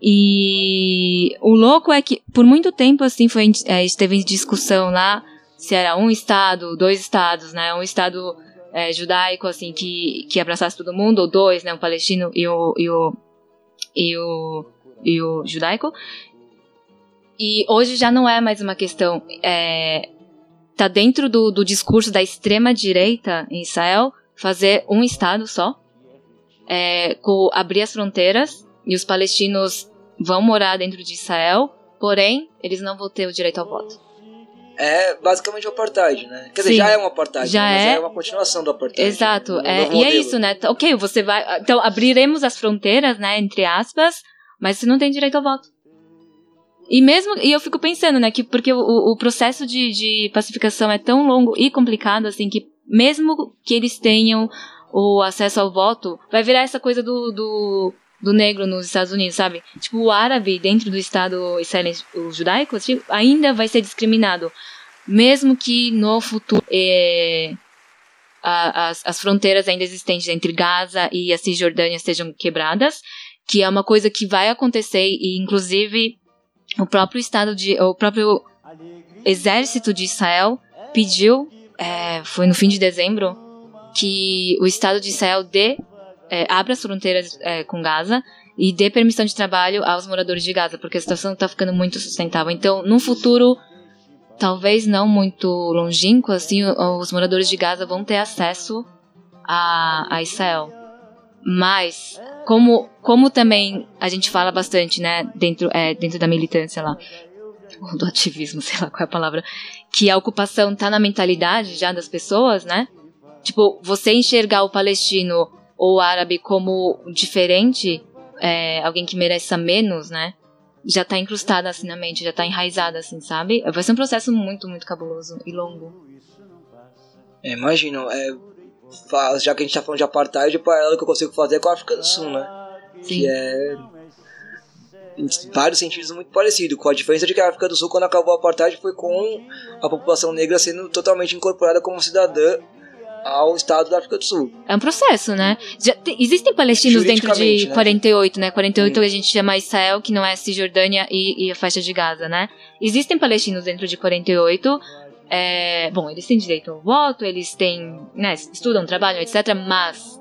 E o louco é que, por muito tempo, assim, foi, é, esteve em discussão lá se era um estado, dois estados, né? Um estado é, judaico, assim, que, que abraçasse todo mundo, ou dois, né? O palestino e o, e o, e o, e o judaico. E hoje já não é mais uma questão. É, tá dentro do, do discurso da extrema-direita em Israel fazer um estado só, é, com, abrir as fronteiras e os palestinos vão morar dentro de Israel, porém, eles não vão ter o direito ao voto. É basicamente o apartheid, né? Quer Sim, dizer, já é um apartheid, já né? é... é uma continuação do apartheid. Exato, é, e é isso, né? Ok, você vai. Então, abriremos as fronteiras, né? Entre aspas, mas você não tem direito ao voto. E mesmo, e eu fico pensando, né, que porque o, o processo de, de pacificação é tão longo e complicado, assim, que mesmo que eles tenham o acesso ao voto, vai virar essa coisa do, do do negro nos Estados Unidos, sabe? Tipo, o árabe dentro do Estado israelense, judaico, tipo, ainda vai ser discriminado. Mesmo que no futuro é, a, as, as fronteiras ainda existentes entre Gaza e a Cisjordânia sejam quebradas, que é uma coisa que vai acontecer e inclusive o próprio Estado de, o próprio exército de Israel pediu, é, foi no fim de dezembro, que o Estado de Israel dê é, abra as fronteiras é, com Gaza e dê permissão de trabalho aos moradores de Gaza, porque a situação está ficando muito sustentável. Então, num futuro talvez não muito longínquo, assim, os moradores de Gaza vão ter acesso a, a Israel. Mas, como, como também a gente fala bastante, né, dentro, é, dentro da militância lá, ou do ativismo, [laughs] sei lá qual é a palavra, que a ocupação tá na mentalidade já das pessoas, né? Tipo, você enxergar o palestino ou árabe como diferente, é, alguém que mereça menos, né? Já tá incrustada assim na mente, já tá enraizada assim, sabe? Vai ser um processo muito, muito cabuloso e longo. É, imagino, é, já que a gente tá falando de apartheid, o paralelo que eu consigo fazer é com a África do Sul, né? Sim. Que é em vários sentidos muito parecido, com a diferença de que a África do Sul, quando acabou o apartheid, foi com a população negra sendo totalmente incorporada como cidadã ao Estado da África do Sul. É um processo, né? Te, existem palestinos dentro de Juridicamente, né? 48, né? 48 a gente chama Israel, que não é Cisjordânia e, e a faixa de Gaza, né? Existem palestinos dentro de 48. É, bom, eles têm direito ao voto, eles têm, né, estudam, trabalham, etc. Mas,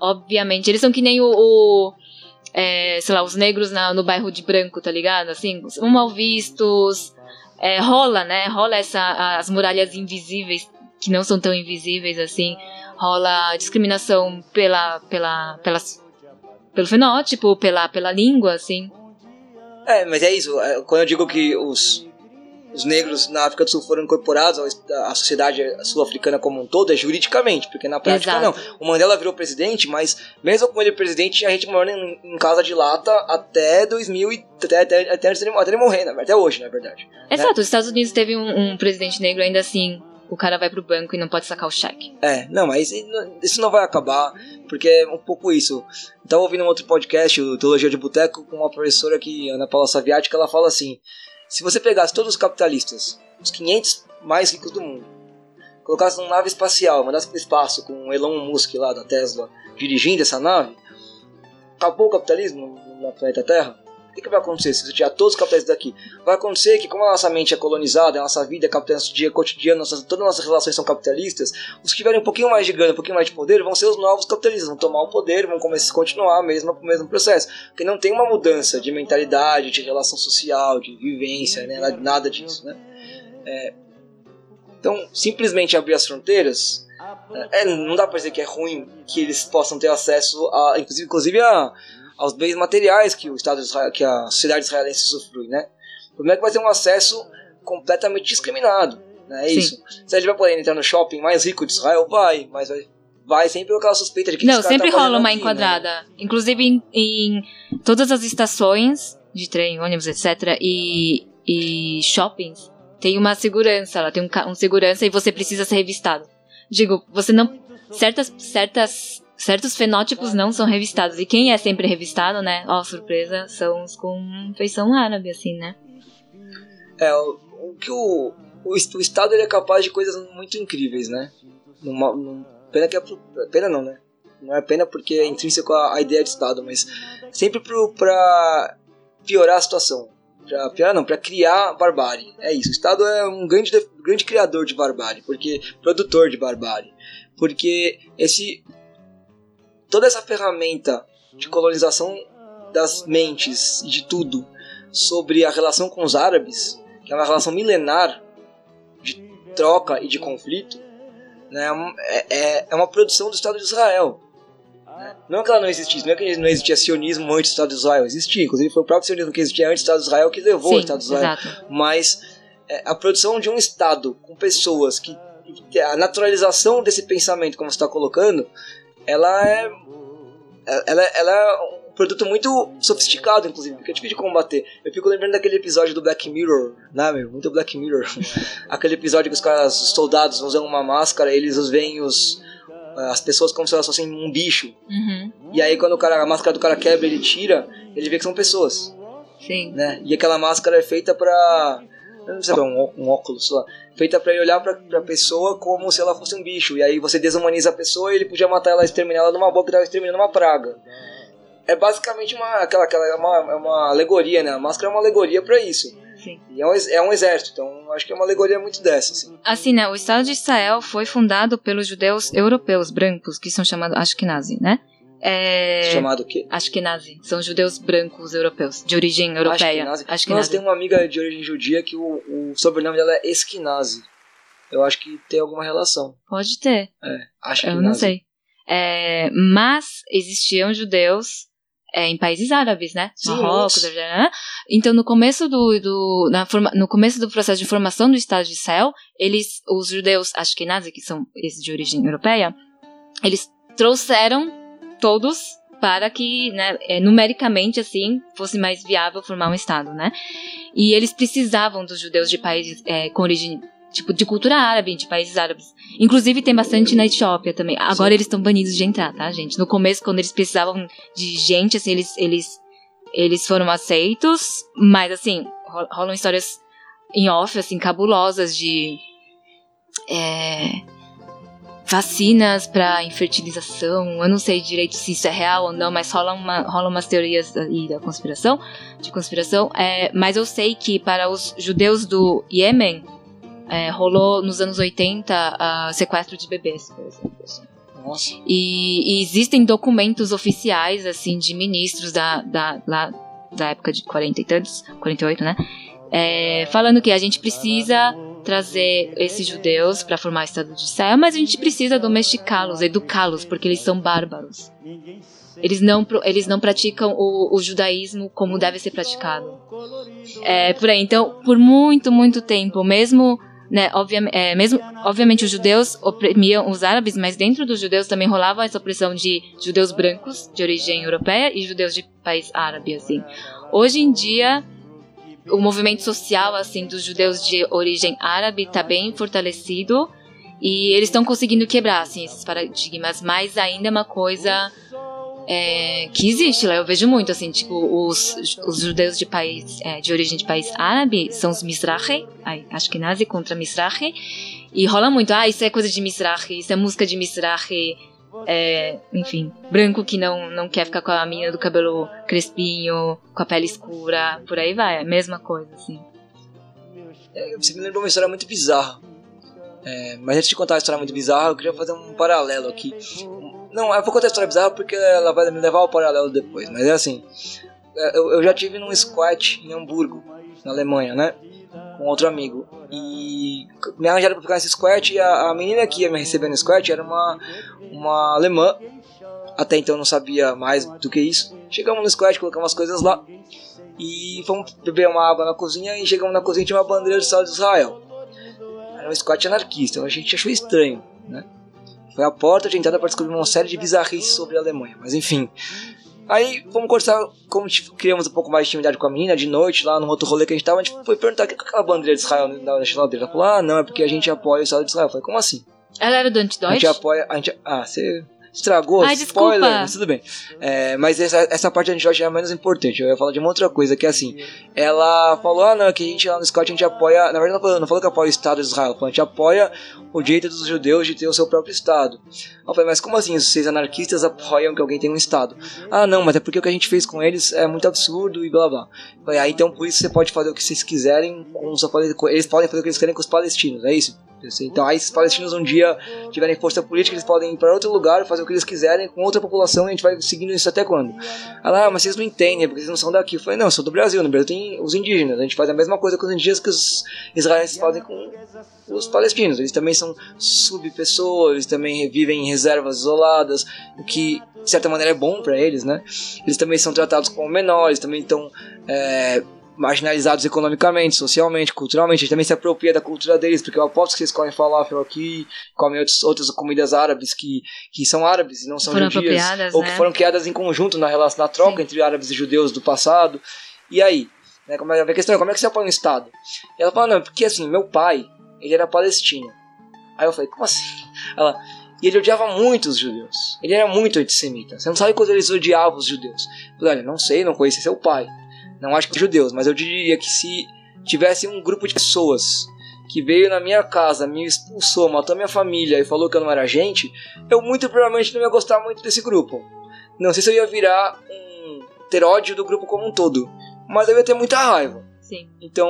obviamente, eles são que nem o, o, é, sei lá, os negros na- no bairro de branco, tá ligado? Assim, são mal vistos. É, rola, né? Rola essa, as muralhas invisíveis, que não são tão invisíveis assim. Rola discriminação pela, pela, pelas, pelo fenótipo, pela, pela língua, assim. É, mas é isso. é, Quando eu digo que os, os negros na África do Sul foram incorporados à sociedade sul-africana como um todo, é juridicamente, porque na prática Exato. não. O Mandela virou presidente, mas mesmo com ele presidente, tinha gente morando em, em casa de lata até 2000 e até, até, até, até ele morrer, né? até hoje, na verdade. Exato, os Estados Unidos teve um, um presidente negro, ainda assim, o cara vai pro banco e não pode sacar o cheque. É, não, mas isso não vai acabar, porque é um pouco isso. Eu tava ouvindo um outro podcast, o Teologia de Boteco, com uma professora que, Ana Paula Saviati, que ela fala assim: se você pegasse todos os capitalistas, os 500 mais ricos do mundo, colocasse numa nave espacial, mandasse pro espaço com Elon Musk lá da Tesla dirigindo essa nave, acabou o capitalismo no planeta Terra? O que, que vai acontecer se você tirar todos os capitalistas daqui? Vai acontecer que, como a nossa mente é colonizada, a nossa vida é capitalista, nosso dia cotidiano, nossas, todas as nossas relações são capitalistas, os que tiverem um pouquinho mais de grana, um pouquinho mais de poder, vão ser os novos capitalistas, vão tomar o poder, vão começar a continuar mesmo, o mesmo processo. Porque não tem uma mudança de mentalidade, de relação social, de vivência, né? nada disso. Né? É, então, simplesmente abrir as fronteiras, é, não dá pra dizer que é ruim que eles possam ter acesso, a, inclusive, inclusive a, aos bens materiais que o Estado de Israel, que a sociedade israelense usufrui, né? O problema é que vai ter um acesso completamente discriminado, né? É Sim. isso. Se a gente vai poder entrar no shopping mais rico de Israel, vai, mas vai, vai sempre aquela suspeita de que Não, sempre tá rola uma aqui, né? enquadrada. Inclusive em, em todas as estações de trem, ônibus, etc. E, e shoppings, tem uma segurança, ela tem um, um segurança e você precisa ser revistado. Digo, você não. Certas, certas, certos fenótipos não são revistados. E quem é sempre revistado, né? Ó, surpresa, são os com feição árabe, assim, né? É, o, o que o, o, o Estado ele é capaz de coisas muito incríveis, né? Numa, num- pena que é pena não, né? Não é pena porque é intrínseco a, a ideia de Estado, mas sempre pro, pra piorar a situação. Pra piorar não, pra criar barbárie. É isso. O Estado é um grande, grande criador de barbárie, porque produtor de barbárie. Porque esse toda essa ferramenta de colonização das mentes e de tudo sobre a relação com os árabes, que é uma relação milenar de troca e de conflito, né, é, é- é uma produção do Estado de Israel. né? Não é que ela não existisse, não é que não existia sionismo antes do Estado de Israel, existia. Inclusive foi o próprio sionismo que existia antes do Estado de Israel que levou o Sim, Estado de Israel exato. mas é, a produção de um Estado com pessoas que a naturalização desse pensamento, como você está colocando, ela é ela, ela é um produto muito sofisticado, inclusive, porque é difícil de combater. Eu fico lembrando daquele episódio do Black Mirror, né, meu? Muito Black Mirror. [laughs] Aquele episódio que os caras, os soldados usam uma máscara, eles os veem os as pessoas como se elas fossem um bicho. Uhum, E aí quando o cara, a máscara do cara quebra, ele tira, ele vê que são pessoas sim. né? E aquela máscara é feita pra. Eu não sei se é um, um óculos, sei lá. Feita pra ele olhar pra, pra pessoa como se ela fosse um bicho. E aí você desumaniza a pessoa e ele podia matar ela, exterminar ela numa boca e tava exterminando uma praga. É basicamente uma, aquela, aquela, é uma, é uma alegoria, né? A máscara é uma alegoria pra isso. Sim. E é um, é um exército, então acho que é uma alegoria muito dessa, assim. Assim, né? O Estado de Israel foi fundado pelos judeus europeus brancos, que são chamados Ashkenazi, né? É... Chamado o quê? Ashkenazi. São judeus brancos europeus, de origem europeia. Ashkenazi. Ashkenazi. Nossa, tem uma amiga de origem judia que o, o sobrenome dela é Eskenazi. Eu acho que tem alguma relação. Pode ter, É, acho eu não sei. É, mas existiam judeus é, em países árabes, né? Sim, Marrocos, né? então no começo do, do na forma, no começo do processo de formação do Estado de Israel, eles, os judeus ashkenazi, que são esses de origem europeia, eles trouxeram todos para que, né, é, numericamente assim, fosse mais viável formar um Estado, né? E eles precisavam dos judeus de países é, com origem tipo de cultura árabe, de países árabes. Inclusive tem bastante na Etiópia também. Agora Sim. eles estão banidos de entrar, tá, gente? No começo, quando eles precisavam de gente, assim, eles eles eles foram aceitos, mas assim ro- rolam histórias em off, assim, cabulosas de é, vacinas para infertilização. Eu não sei direito se isso é real ou não, mas rola, uma, rola umas teorias aí da conspiração, de conspiração. É, mas eu sei que para os judeus do Iêmen é, rolou nos anos 80 a sequestro de bebês, por exemplo. assim. Nossa. E, e existem documentos oficiais, assim, de ministros da, da, lá, da época de 40 e tantos, 48, né? É, falando que a gente precisa trazer esses judeus para formar o Estado de Israel, mas a gente precisa domesticá-los, educá-los, porque eles são bárbaros. Eles não, eles não praticam o, o judaísmo como deve ser praticado. É, por aí. Então, por muito, muito tempo, mesmo né, obviamente, é, mesmo, obviamente os judeus oprimiam os árabes, mas dentro dos judeus também rolava essa opressão de judeus brancos de origem europeia e judeus de país árabe, assim. Hoje em dia, o movimento social, assim, dos judeus de origem árabe está bem fortalecido e eles estão conseguindo quebrar, assim, esses paradigmas, mas ainda é uma coisa é, que existe lá. Eu vejo muito, assim, tipo, os, os judeus de país, é, de origem de país árabe são os Mizrahi, ai, acho que nazi contra Mizrahi, e rola muito, ah, isso é coisa de Mizrahi, isso é música de Mizrahi, é, enfim, branco que não, não quer ficar com a menina do cabelo crespinho, com a pele escura, por aí vai, é a mesma coisa, assim. É, Você me lembrou uma história muito bizarra. É, mas antes de contar a história muito bizarra, eu queria fazer um paralelo aqui. Não, eu vou contar a história bizarra porque ela vai me levar ao paralelo depois. Mas é assim: é, eu, eu já tive num squat em Hamburgo, na Alemanha, né? Com outro amigo. E me arranjaram pra ficar nesse squat. E a, a menina que ia me receber no squat era uma, uma alemã. Até então não sabia mais do que isso. Chegamos no squat, colocamos as coisas lá. E fomos beber uma água na cozinha. E chegamos na cozinha e tinha uma bandeira do Estado de Israel. Era um squat anarquista, então a gente achou estranho, né? Foi a porta de entrada para descobrir uma série de bizarrices sobre a Alemanha, mas enfim. Aí fomos conversar, como tipo, criamos um pouco mais de intimidade com a menina, de noite, lá no outro rolê que a gente tava, a gente foi perguntar o que é aquela bandeira de Israel na geladeira. Ela falou, ah, não, é porque a gente apoia o Estado de Israel. Eu falei, como assim? Ela era do A gente apoia. A gente, ah, você estragou, Ai, spoiler, desculpa. mas tudo bem. É, mas essa, essa parte a gente acha menos importante. Eu ia falar de uma outra coisa, que é assim. Ela falou, ah, não, que a gente lá no Scott a gente apoia. Na verdade, não falou, não falou que apoia o Estado de Israel, ela falou, a gente apoia o direito dos judeus de ter o seu próprio Estado. Eu falei, mas como assim? Vocês anarquistas apoiam que alguém tenha um Estado? Ah, não, mas é porque o que a gente fez com eles é muito absurdo e blá blá. Eu falei, ah, então por isso você pode fazer o que vocês quiserem com os palestinos. Eles podem fazer o que eles querem com os palestinos, é isso? Sei. Então, aí se os palestinos um dia tiverem força política, eles podem ir para outro lugar, fazer o que eles quiserem com outra população e a gente vai seguindo isso até quando? Ah, mas vocês não entendem, porque vocês não são daqui. Eu falei, não, sou do Brasil, no Brasil tem os indígenas, a gente faz a mesma coisa com os indígenas que os israelenses fazem com os palestinos. Eles também são subpessoas, eles também vivem em reservas isoladas, o que de certa maneira é bom para eles, né? Eles também são tratados como menores, também estão é, marginalizados economicamente, socialmente, culturalmente. A gente também se apropria da cultura deles, porque eu aposto que vocês comem falafel aqui, comem outros, outras comidas árabes que, que são árabes e não são Foram judias, ou né? que foram criadas em conjunto na relação, na troca Sim. entre árabes e judeus do passado. E aí? Né, como é, a questão é como é que você apoia um Estado? E ela fala, não, porque assim, meu pai, ele era palestino. Aí eu falei, como assim? Ela, e ele odiava muito os judeus. Ele era muito antissemita. Você não sabe quando eles odiavam os judeus. Eu falei, olha, não sei, não conheci seu pai. Não acho que judeus, mas eu diria que se tivesse um grupo de pessoas que veio na minha casa, me expulsou, matou minha família e falou que eu não era gente, eu muito provavelmente não ia gostar muito desse grupo. Não sei se eu ia virar um ter ódio do grupo como um todo, mas eu ia ter muita raiva. Sim. Então,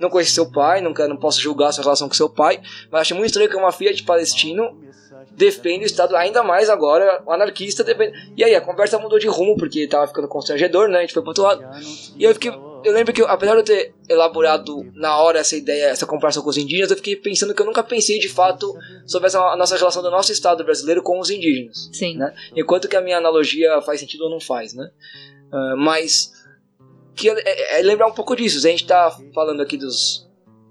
não conheci seu pai, nunca, não posso julgar sua relação com seu pai, mas acho muito estranho que uma filha de palestino defende o Estado ainda mais agora, o anarquista defende. E aí, a conversa mudou de rumo, porque tava ficando constrangedor, né? A gente foi pro outro lado. E eu fiquei, eu lembro que, apesar de eu ter elaborado na hora essa ideia, essa comparação com os indígenas, eu fiquei pensando que eu nunca pensei de fato sobre essa, a nossa relação do nosso Estado brasileiro com os indígenas. Sim. Né? Enquanto que a minha analogia faz sentido ou não faz, né? Uh, mas que é, é, é, lembrar um pouco disso. A gente está falando aqui dos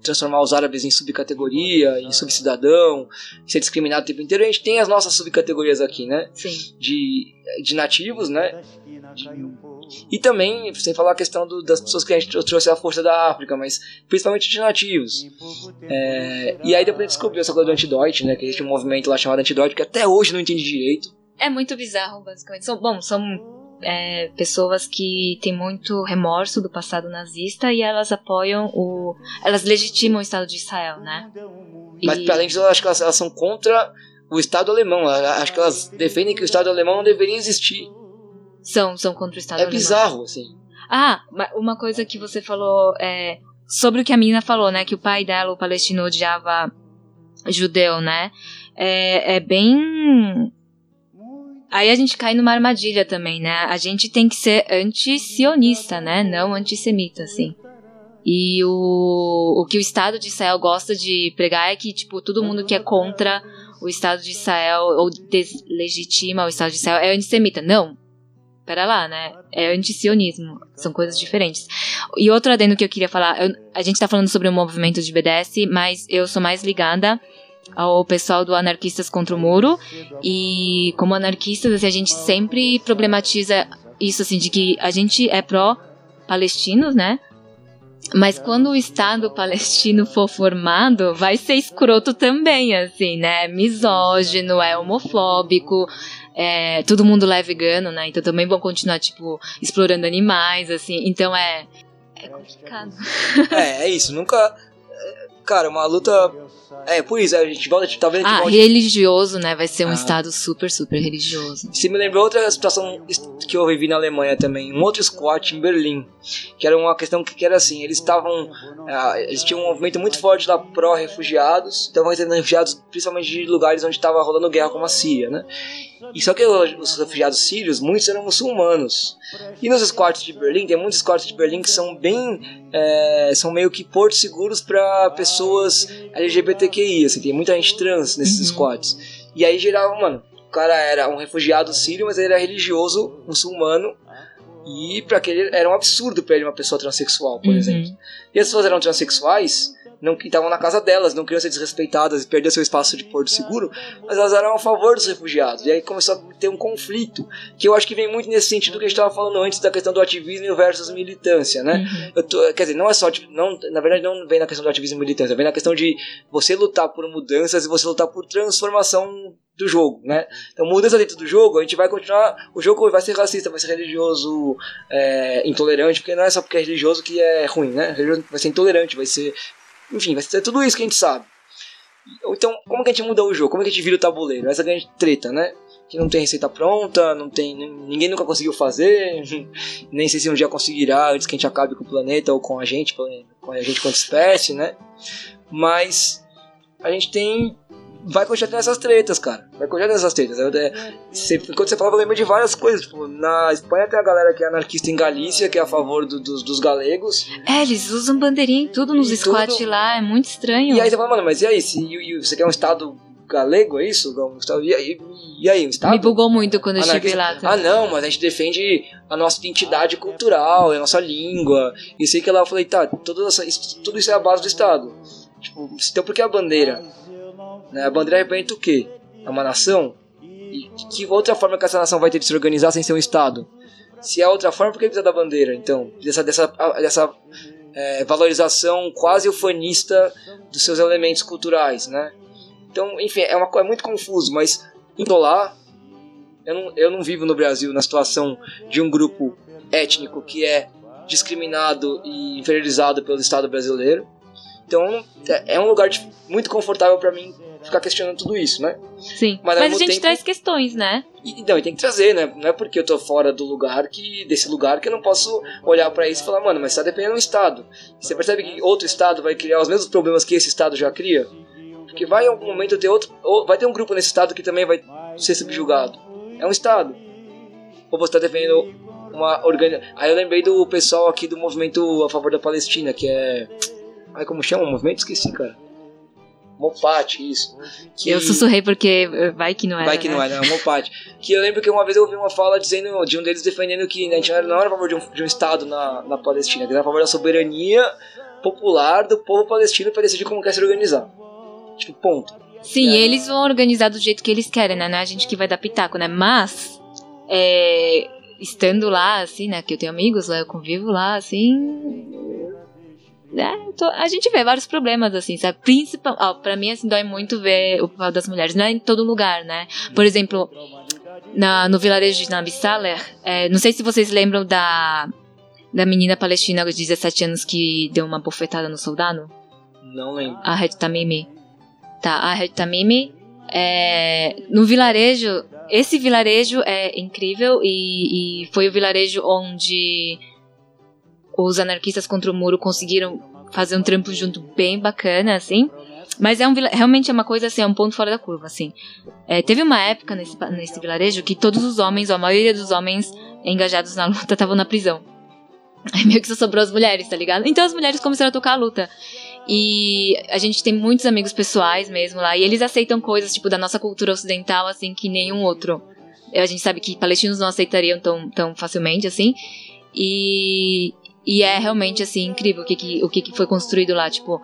transformar os árabes em subcategoria, em subcidadão, ser discriminado o tempo inteiro. A gente tem as nossas subcategorias aqui, né? Sim. De, de nativos, né? De, e também, sem falar a questão do, das pessoas que a gente trouxe a força da África, mas principalmente de nativos. É, e aí depois descobriu essa coisa do antidote, né? Que existe um movimento lá chamado antidote que até hoje não entende direito. É muito bizarro, basicamente. São, bom, são é, pessoas que têm muito remorso do passado nazista e elas apoiam o. Elas legitimam o Estado de Israel, né? Mas, para além disso, eu acho que elas, elas, são contra o Estado alemão. Acho que elas defendem que o Estado alemão não deveria existir. São, são contra o Estado é alemão. É bizarro, assim. Ah, uma coisa que você falou é. Sobre o que a menina falou, né? Que o pai dela, o palestino, odiava judeu, né? É, é bem Aí a gente cai numa armadilha também, né? A gente tem que ser anti-sionista, né? Não antissemita, assim. E o, o que o Estado de Israel gosta de pregar é que, tipo, todo mundo que é contra o Estado de Israel ou deslegitima o Estado de Israel é antissemita. Não. Pera lá, né? É antisionismo. São coisas diferentes. E outro adendo que eu queria falar, eu, a gente tá falando sobre o movimento de BDS, mas eu sou mais ligada ao pessoal do Anarquistas contra o Muro. E como anarquistas, assim, a gente sempre problematiza isso, assim, de que a gente é pró-palestinos, né? Mas quando o Estado palestino for formado, vai ser escroto também, assim, né? Misógino, é homofóbico, é, todo mundo lá é vegano, né? Então também vão continuar, tipo, explorando animais, assim. Então é. É complicado. É, é isso. Nunca. Cara, uma luta é, por isso, a gente volta, a gente ah, volte... religioso, né? Vai ser um ah. estado super, super religioso. Você me lembrou outra situação que eu vivi na Alemanha também, um outro squat em Berlim, que era uma questão que, era assim, eles estavam, uh, eles tinham um movimento muito forte lá pró-refugiados, estavam recebendo refugiados principalmente de lugares onde estava rolando guerra como a Síria, né? E só que os refugiados sírios, muitos eram muçulmanos. E nos squats de Berlim, tem muitos squats de Berlim que são bem. É, são meio que portos seguros para pessoas LGBTQI. Assim, tem muita gente trans nesses uhum. squats. E aí gerava, mano, o cara era um refugiado sírio, mas ele era religioso, muçulmano. E para aquele era um absurdo para ele uma pessoa transexual, por uhum. exemplo. E as pessoas eram transexuais não estavam na casa delas, não queriam ser desrespeitadas e perder seu espaço de porto seguro, mas elas eram a favor dos refugiados. E aí começou a ter um conflito, que eu acho que vem muito nesse sentido que a gente estava falando antes da questão do ativismo versus militância, né? Uhum. Tô, quer dizer, não é só, tipo, não, na verdade não vem na questão do ativismo e militância, vem na questão de você lutar por mudanças e você lutar por transformação do jogo, né? Então, mudança dentro do jogo, a gente vai continuar. O jogo vai ser racista, vai ser religioso, é, intolerante, porque não é só porque é religioso que é ruim, né? Vai ser intolerante, vai ser enfim, vai ser tudo isso que a gente sabe. Então, como que a gente muda o jogo? Como que a gente vira o tabuleiro? Essa grande treta, né? Que não tem receita pronta, não tem. Ninguém nunca conseguiu fazer, nem sei se um dia conseguirá antes que a gente acabe com o planeta ou com a gente, com a gente quanto espécie, né? Mas a gente tem vai continuar tendo essas tretas, cara. Vai continuar tendo essas tretas. Eu, é, você, quando você falava, eu lembro de várias coisas. Tipo, na Espanha tem a galera que é anarquista em Galícia, que é a favor do, dos, dos galegos. É, eles usam bandeirinha em tudo nos squats lá, é muito estranho. E aí você fala, mano, mas e aí? Se, e, você quer um estado galego, é isso? Um estado, e, aí, e aí, um estado? Me bugou muito quando eu estive lá. Também. Ah, não, mas a gente defende a nossa identidade cultural, a nossa língua. E sei que lá eu falei, tá, essa, isso, tudo isso é a base do estado. Tipo, então por que a bandeira? Né? A bandeira representa o quê? É uma nação? E que outra forma que essa nação vai ter de se organizar sem ser um Estado? Se é outra forma, por que precisa da bandeira? Então, dessa, dessa, dessa é, valorização quase ufanista dos seus elementos culturais, né? Então, enfim, é, uma, é muito confuso, mas indo lá, eu não, eu não vivo no Brasil na situação de um grupo étnico que é discriminado e inferiorizado pelo Estado brasileiro. Então, é, é um lugar muito confortável para mim ficar questionando tudo isso, né? Sim. Mas, Mas a gente tempo, traz questões, né? E, não, e tem que trazer, né? Não é porque eu tô fora do lugar que desse lugar que eu não posso olhar para isso e falar, mano, mas tá dependendo do estado. Você percebe que outro estado vai criar os mesmos problemas que esse estado já cria? Porque vai em algum momento ter outro, ou vai ter um grupo nesse estado que também vai ser subjugado. É um estado. Ou você tá defendendo uma organi... Aí eu lembrei do pessoal aqui do movimento a favor da Palestina, que é. Ai, como chama o movimento? Esqueci, cara. Mopate, isso. Que... Eu sussurrei porque vai que não era. Vai que né? não era, é Mopate. Que eu lembro que uma vez eu ouvi uma fala dizendo de um deles defendendo que a gente não era a favor de um, de um Estado na, na Palestina, que era a favor da soberania popular do povo palestino para decidir como quer se organizar. Tipo, ponto. Sim, é. eles vão organizar do jeito que eles querem, né? Não é a gente que vai dar pitaco, né? Mas, é, estando lá, assim, né? Que eu tenho amigos lá, eu convivo lá, assim é, tô, a gente vê vários problemas, assim, sabe? Principal, ó, pra mim, assim, dói muito ver o papel das mulheres. Não é em todo lugar, né? Por exemplo, na, no vilarejo de Nabi Saleh, é, não sei se vocês lembram da, da menina palestina de 17 anos que deu uma bofetada no soldado. Não lembro. A Red Tamimi. Tá, a Red Tamimi, é, no vilarejo, esse vilarejo é incrível e, e foi o vilarejo onde os anarquistas contra o muro conseguiram fazer um trampo junto bem bacana, assim. Mas é um, realmente é uma coisa assim, é um ponto fora da curva, assim. É, teve uma época nesse, nesse vilarejo que todos os homens, ou a maioria dos homens engajados na luta, estavam na prisão. Aí meio que só sobrou as mulheres, tá ligado? Então as mulheres começaram a tocar a luta. E a gente tem muitos amigos pessoais mesmo lá, e eles aceitam coisas, tipo, da nossa cultura ocidental, assim, que nenhum outro. A gente sabe que palestinos não aceitariam tão, tão facilmente, assim. E, e é realmente, assim, incrível o que, que, o que, que foi construído lá. Tipo,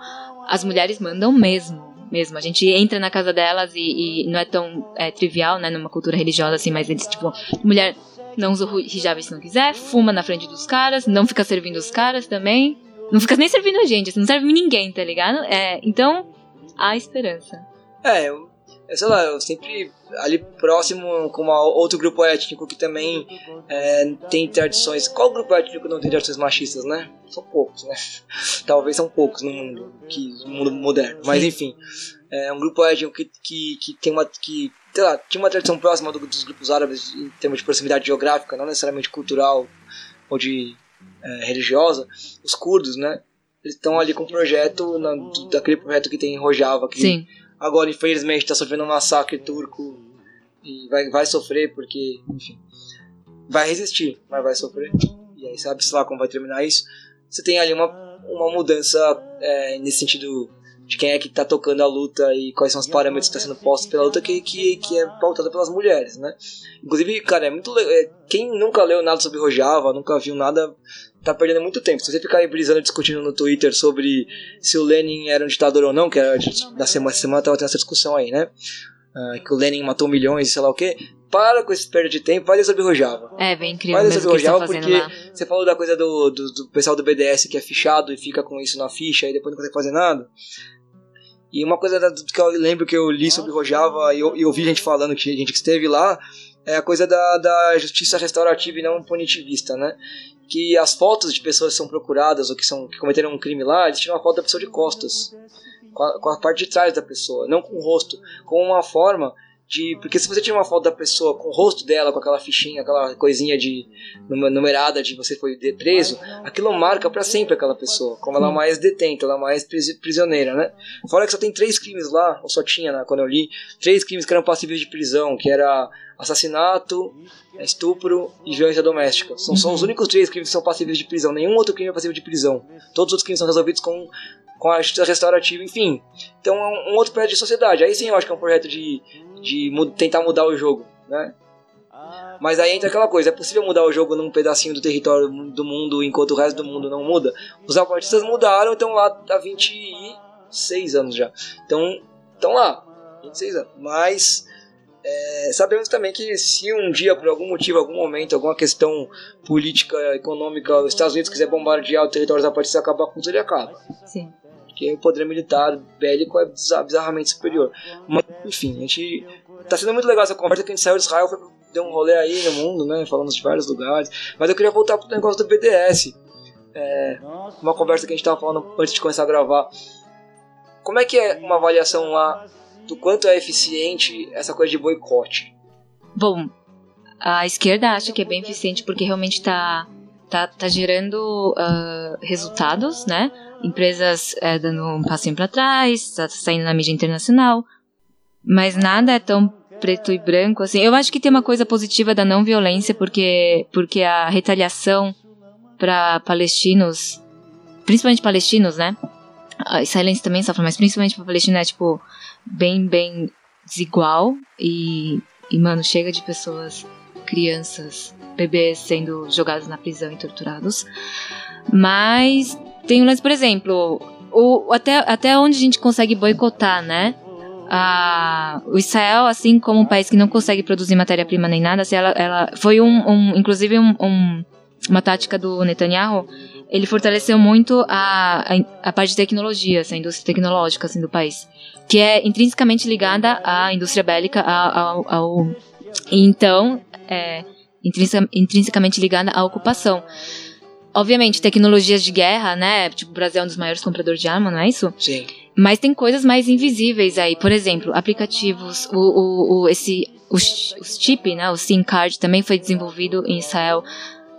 as mulheres mandam mesmo. Mesmo. A gente entra na casa delas e, e não é tão é, trivial, né? Numa cultura religiosa, assim, mas eles, tipo, mulher não usa hijab se não quiser, fuma na frente dos caras, não fica servindo os caras também. Não fica nem servindo a gente, assim, não serve ninguém, tá ligado? É, então, há esperança. É, eu sei lá, eu sempre ali próximo com uma, outro grupo étnico que também é, tem tradições. Qual grupo étnico não tem tradições machistas, né? São poucos, né? [laughs] Talvez são poucos no mundo, que, no mundo moderno. Mas enfim, é um grupo étnico que, que, que tem uma. Que, sei lá, tinha uma tradição próxima do, dos grupos árabes em termos de proximidade geográfica, não necessariamente cultural ou de é, religiosa. Os curdos, né? Eles estão ali com um projeto, na, daquele projeto que tem em Rojava, que Sim Agora, infelizmente, está sofrendo um massacre turco e vai, vai sofrer porque, enfim, vai resistir, mas vai sofrer. E aí, sabe-se lá como vai terminar isso. Você tem ali uma, uma mudança é, nesse sentido de quem é que está tocando a luta e quais são os parâmetros que estão sendo postos pela luta que, que, que é pautada pelas mulheres, né? Inclusive, cara, é muito é, quem nunca leu nada sobre Rojava, nunca viu nada, tá perdendo muito tempo. Se você ficar brisando discutindo no Twitter sobre se o Lenin era um ditador ou não, que era da semana, semana tava tendo essa discussão aí, né? Uh, que o Lenin matou milhões, sei lá o que. Para com esse perda de tempo, vai ler sobre Rojava. É, bem incrível. Vai ler sobre Rojava porque lá. você falou da coisa do, do, do, pessoal do BDS que é fichado e fica com isso na ficha e depois não consegue fazer nada. E uma coisa que eu lembro que eu li sobre Rojava e eu, eu ouvi gente falando que gente que esteve lá é a coisa da, da justiça restaurativa e não punitivista, né? Que as fotos de pessoas que são procuradas ou que, são, que cometeram um crime lá, eles tiram a foto da pessoa de costas, com a, com a parte de trás da pessoa, não com o rosto, com uma forma de. Porque se você tira uma foto da pessoa com o rosto dela, com aquela fichinha, aquela coisinha de numerada de você foi preso, aquilo marca para sempre aquela pessoa, como ela é mais detenta, ela é mais prisioneira, né? Fora que só tem três crimes lá, ou só tinha, né, quando eu li, três crimes que eram passíveis de prisão, que era assassinato, estupro e violência doméstica. São, são os únicos três crimes que são passíveis de prisão. Nenhum outro crime é passível de prisão. Todos os outros crimes são resolvidos com com a justiça restaurativa, enfim. Então é um outro projeto de sociedade. Aí sim eu acho que é um projeto de, de tentar mudar o jogo, né? Mas aí entra aquela coisa, é possível mudar o jogo num pedacinho do território do mundo enquanto o resto do mundo não muda? Os zapatistas mudaram, estão lá há 26 anos já. Então, estão lá, 26 anos. Mas é, sabemos também que se um dia, por algum motivo, algum momento, alguma questão política, econômica, os Estados Unidos quiser bombardear o território zapatistas acabar com tudo, ele acaba. Sim porque o poder militar bélico é bizarramente superior. Mas, enfim, a gente. Tá sendo muito legal essa conversa que a gente saiu de Israel, foi, deu um rolê aí no mundo, né? Falamos de vários lugares. Mas eu queria voltar pro negócio do BDS. É, uma conversa que a gente tava falando antes de começar a gravar. Como é que é uma avaliação lá do quanto é eficiente essa coisa de boicote? Bom, a esquerda acha que é bem eficiente porque realmente está tá, tá gerando uh, resultados, né? Empresas é, dando um passinho para trás, tá saindo na mídia internacional, mas nada é tão preto e branco, assim. Eu acho que tem uma coisa positiva da não violência, porque, porque a retaliação para palestinos, principalmente palestinos, né? A israelenses também sofrem, mas principalmente para palestinos é, tipo, bem, bem desigual. E, e, mano, chega de pessoas, crianças, bebês sendo jogados na prisão e torturados. Mas tem um lance, por exemplo, o, até, até onde a gente consegue boicotar, né? a, o Israel, assim como um país que não consegue produzir matéria-prima nem nada, assim, ela, ela foi um, um inclusive um, um, uma tática do Netanyahu, ele fortaleceu muito a, a, a, parte de tecnologia, essa indústria tecnológica assim, do país, que é intrinsecamente ligada à indústria bélica, ao, ao então, é, intrinsecamente ligada à ocupação. Obviamente, tecnologias de guerra, né? Tipo, o Brasil é um dos maiores compradores de arma, não é isso? Sim. Mas tem coisas mais invisíveis aí. Por exemplo, aplicativos, o, o, o esse, o, o chip, né? O SIM card também foi desenvolvido em Israel.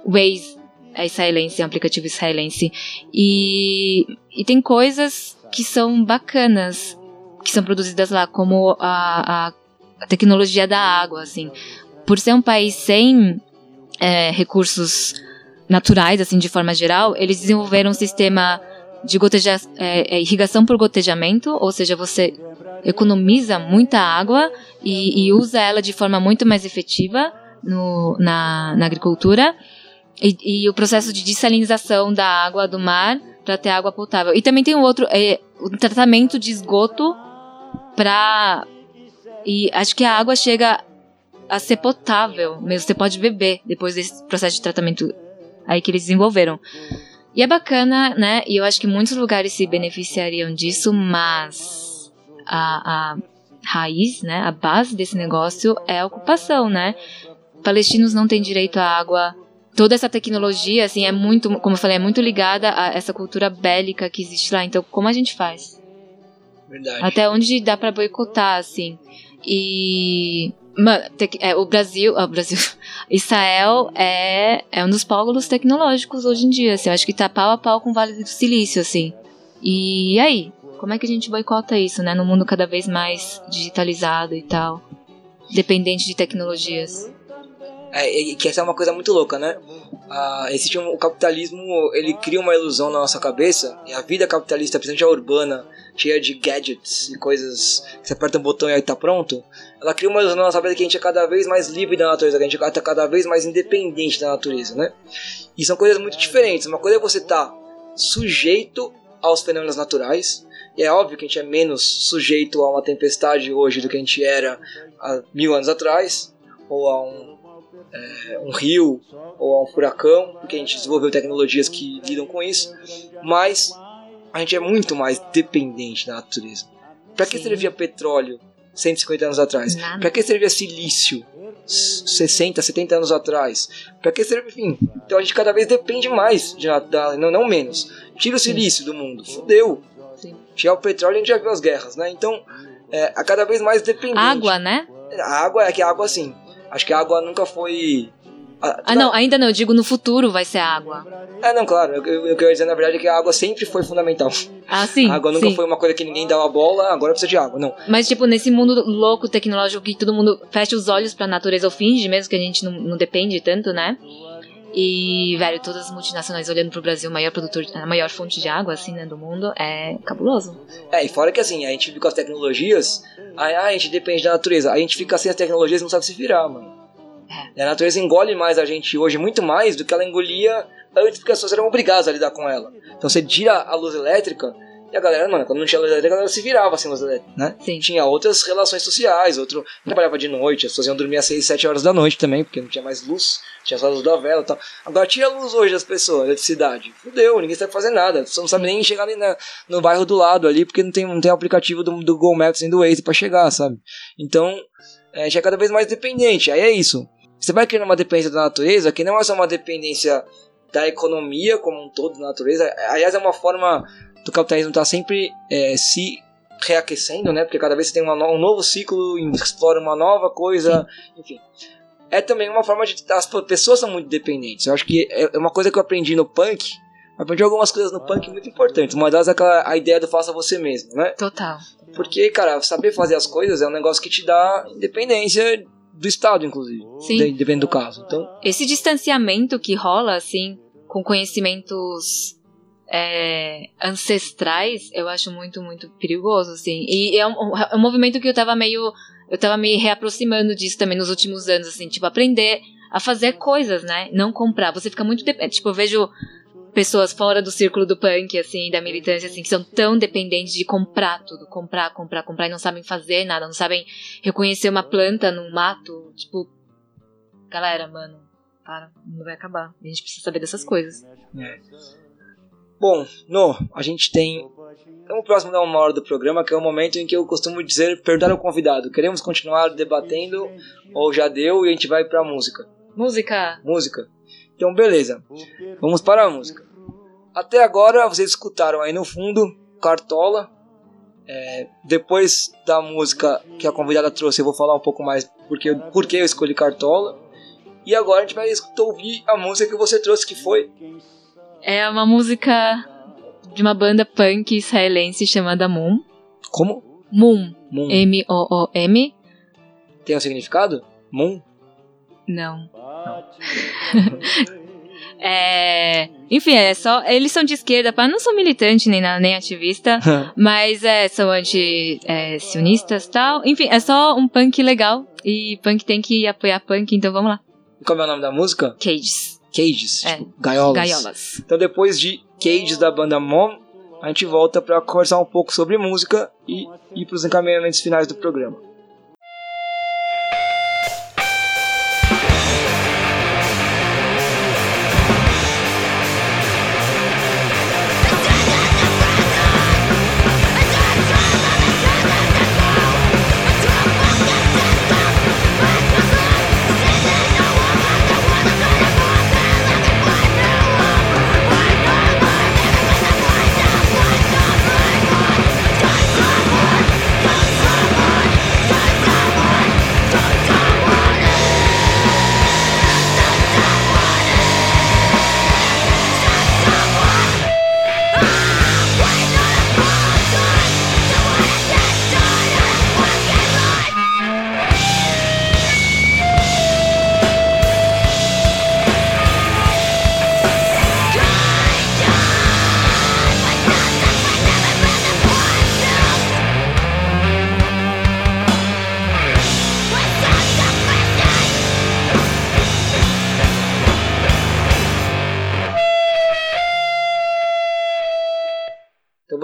Waze é israelense, é um aplicativo israelense. E, e tem coisas que são bacanas, que são produzidas lá, como a, a, a tecnologia da água, assim. Por ser um país sem é, recursos naturais, assim, de forma geral, eles desenvolveram um sistema de goteja, é, é, irrigação por gotejamento, ou seja, você economiza muita água e, e usa ela de forma muito mais efetiva no, na, na agricultura. E, e, o processo de dessalinização da água do mar para ter água potável. E também tem um outro, é, o tratamento de esgoto para e acho que a água chega a ser potável, mesmo você pode beber depois desse processo de tratamento aí que eles desenvolveram. E é bacana, né? E eu acho que muitos lugares se beneficiariam disso, mas a, a raiz, né? A base desse negócio é a ocupação, né? Palestinos não têm direito à água. Toda essa tecnologia, assim, é muito, como eu falei, é muito ligada a essa cultura bélica que existe lá. Então, como a gente faz? Verdade. Até onde dá para boicotar, assim. E É, o Brasil, o Brasil, [laughs] Israel é, é um dos pólulos tecnológicos hoje em dia, assim, eu acho que tá pau a pau com o Vale do Silício, assim. E aí, como é que a gente boicota isso, né, no mundo cada vez mais digitalizado e tal, dependente de tecnologias? É, que essa é uma coisa muito louca, né? Ah, existe um, o capitalismo, ele cria uma ilusão na nossa cabeça, e a vida capitalista, principalmente a urbana, cheia de gadgets e coisas que você aperta um botão e aí tá pronto, ela cria uma ilusão na nossa cabeça que a gente é cada vez mais livre da natureza, que a gente é cada vez mais independente da natureza, né? E são coisas muito diferentes. Uma coisa é você estar tá sujeito aos fenômenos naturais, e é óbvio que a gente é menos sujeito a uma tempestade hoje do que a gente era há mil anos atrás, ou a um é, um rio ou a um furacão, porque a gente desenvolveu tecnologias que lidam com isso, mas a gente é muito mais dependente da natureza. Para que servia petróleo 150 anos atrás? Para que servia silício 60, 70 anos atrás? Para que servia, enfim? Então a gente cada vez depende mais, de, da, não, não menos. Tira o silício do mundo, fudeu. Tirar o petróleo a gente já viu as guerras, né? Então, é, a cada vez mais dependente. Água, né? A água é que a água assim. Acho que a água nunca foi. Ah, não, ainda não, eu digo no futuro vai ser água. É, não, claro. O que eu quero dizer na verdade é que a água sempre foi fundamental. Ah, sim. A água nunca sim. foi uma coisa que ninguém uma bola, agora precisa de água, não. Mas, tipo, nesse mundo louco tecnológico que todo mundo fecha os olhos pra natureza ou finge, mesmo que a gente não, não depende tanto, né? E, velho, todas as multinacionais olhando pro Brasil, maior produtor, a maior fonte de água, assim, né, do mundo, é cabuloso. É, e fora que, assim, a gente fica com as tecnologias, aí ah, a gente depende da natureza, a gente fica sem as tecnologias e não sabe se virar, mano. É. A natureza engole mais a gente hoje, muito mais do que ela engolia antes, porque as pessoas eram obrigadas a lidar com ela. Então você tira a luz elétrica, e a galera, mano, quando não tinha luz elétrica, a galera se virava sem luz elétrica, né? Sim. Tinha outras relações sociais, outro trabalhava de noite, as pessoas iam dormir às 6, 7 horas da noite também, porque não tinha mais luz, tinha só a luz da vela e tal. Agora tira a luz hoje das pessoas, eletricidade. Fudeu, ninguém sabe fazer nada. Você não sabe nem chegar ali na, no bairro do lado ali, porque não tem, não tem aplicativo do, do Google Maps nem do Waze pra chegar, sabe? Então, é, já é cada vez mais dependente. Aí é isso. Você vai criando uma dependência da natureza que não é só uma dependência da economia como um todo da natureza. Aliás, é uma forma do capitalismo estar tá sempre é, se reaquecendo, né? Porque cada vez você tem uma, um novo ciclo, explora uma nova coisa, Sim. enfim. É também uma forma de. As pessoas são muito dependentes. Eu acho que é, é uma coisa que eu aprendi no punk. Aprendi algumas coisas no punk muito importantes. Uma delas é aquela, a ideia do faça você mesmo, né? Total. Porque, cara, saber fazer as coisas é um negócio que te dá independência do Estado, inclusive. Sim. de- Dependendo do caso. Então, Esse distanciamento que rola, assim, com conhecimentos é, ancestrais, eu acho muito, muito perigoso, assim. E é um, é um movimento que eu tava meio. Eu tava me reaproximando disso também nos últimos anos, assim, tipo, aprender a fazer coisas, né? Não comprar. Você fica muito. dep- Tipo, eu vejo pessoas fora do círculo do punk, assim, da militância, assim, que são tão dependentes de comprar tudo, comprar, comprar, comprar, e não sabem fazer nada, não sabem reconhecer uma planta num mato, tipo, galera, mano, para, não vai acabar. A gente precisa saber dessas coisas. bom, no, a gente tem. Estamos próximo da uma hora do programa, que é o momento em que eu costumo dizer, perguntar ao convidado, queremos continuar debatendo ou já deu e a gente vai pra música. Música! Música. Então, beleza. Vamos para a música. Até agora, vocês escutaram aí no fundo Cartola. É, depois da música que a convidada trouxe, eu vou falar um pouco mais porque, por que eu escolhi Cartola. E agora a gente vai escutar, ouvir a música que você trouxe, que foi É uma música de uma banda punk israelense chamada Moon. Como? Moon. Moon. M-O-O-M. Tem um significado? Moon? Não. [laughs] É, enfim, é só. Eles são de esquerda, pá, não são militantes nem, nem ativista, [laughs] mas é, são anti-sionistas e tal. Enfim, é só um punk legal. E punk tem que apoiar punk, então vamos lá. Qual é o nome da música? Cages. Cages. É. Tipo, gaiolas. Gaiolas. Então depois de Cages da banda Mom, a gente volta para conversar um pouco sobre música e ir para os encaminhamentos finais do programa.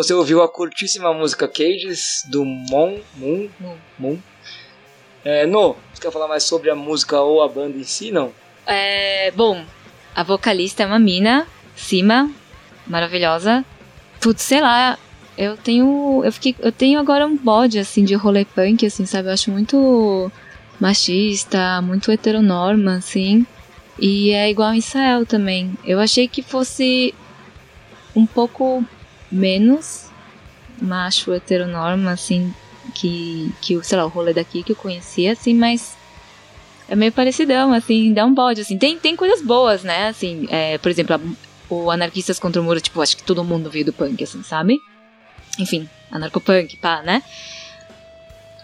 Você ouviu a curtíssima música Cages do Mon Moon. Moon. Moon. É, no, você quer falar mais sobre a música ou a banda em si, não? É, bom, a vocalista é uma mina, Cima, maravilhosa. Putz, sei lá, eu tenho. Eu fiquei. Eu tenho agora um bode assim de rolê punk, assim, sabe? Eu acho muito machista, muito heteronorma, assim. E é igual em Israel também. Eu achei que fosse um pouco menos macho heteronorma, assim, que, que sei lá, o rolê daqui que eu conhecia, assim, mas é meio parecidão, assim, dá um bode, assim. Tem, tem coisas boas, né? Assim, é, por exemplo, a- o Anarquistas contra o Muro, tipo, acho que todo mundo veio do punk, assim, sabe? Enfim, anarcopunk, pá, né?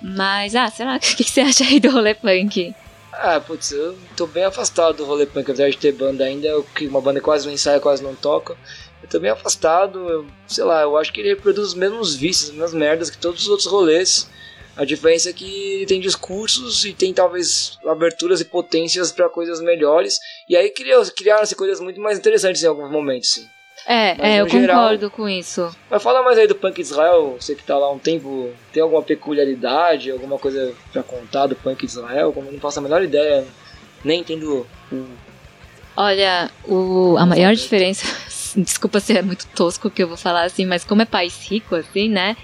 Mas, ah, sei lá, [laughs] o que, que você acha aí do rolê punk? Ah, putz, eu tô bem afastado do rolê punk, apesar de ter banda ainda, uma banda quase não ensaia, quase não toca. Eu tô bem afastado, eu, sei lá, eu acho que ele reproduz os mesmos vícios, as mesmas merdas que todos os outros rolês. A diferença é que ele tem discursos e tem talvez aberturas e potências pra coisas melhores. E aí criaram-se coisas muito mais interessantes em alguns momentos, sim. É, Mas, é, eu geral- concordo com isso. Mas fala mais aí do Punk Israel, você que tá lá há um tempo, tem alguma peculiaridade, alguma coisa pra contar do Punk Israel? Como eu não faço a menor ideia, nem entendo. Olha, o, a maior diferença, desculpa se é muito tosco que eu vou falar assim, mas como é país rico, assim, né?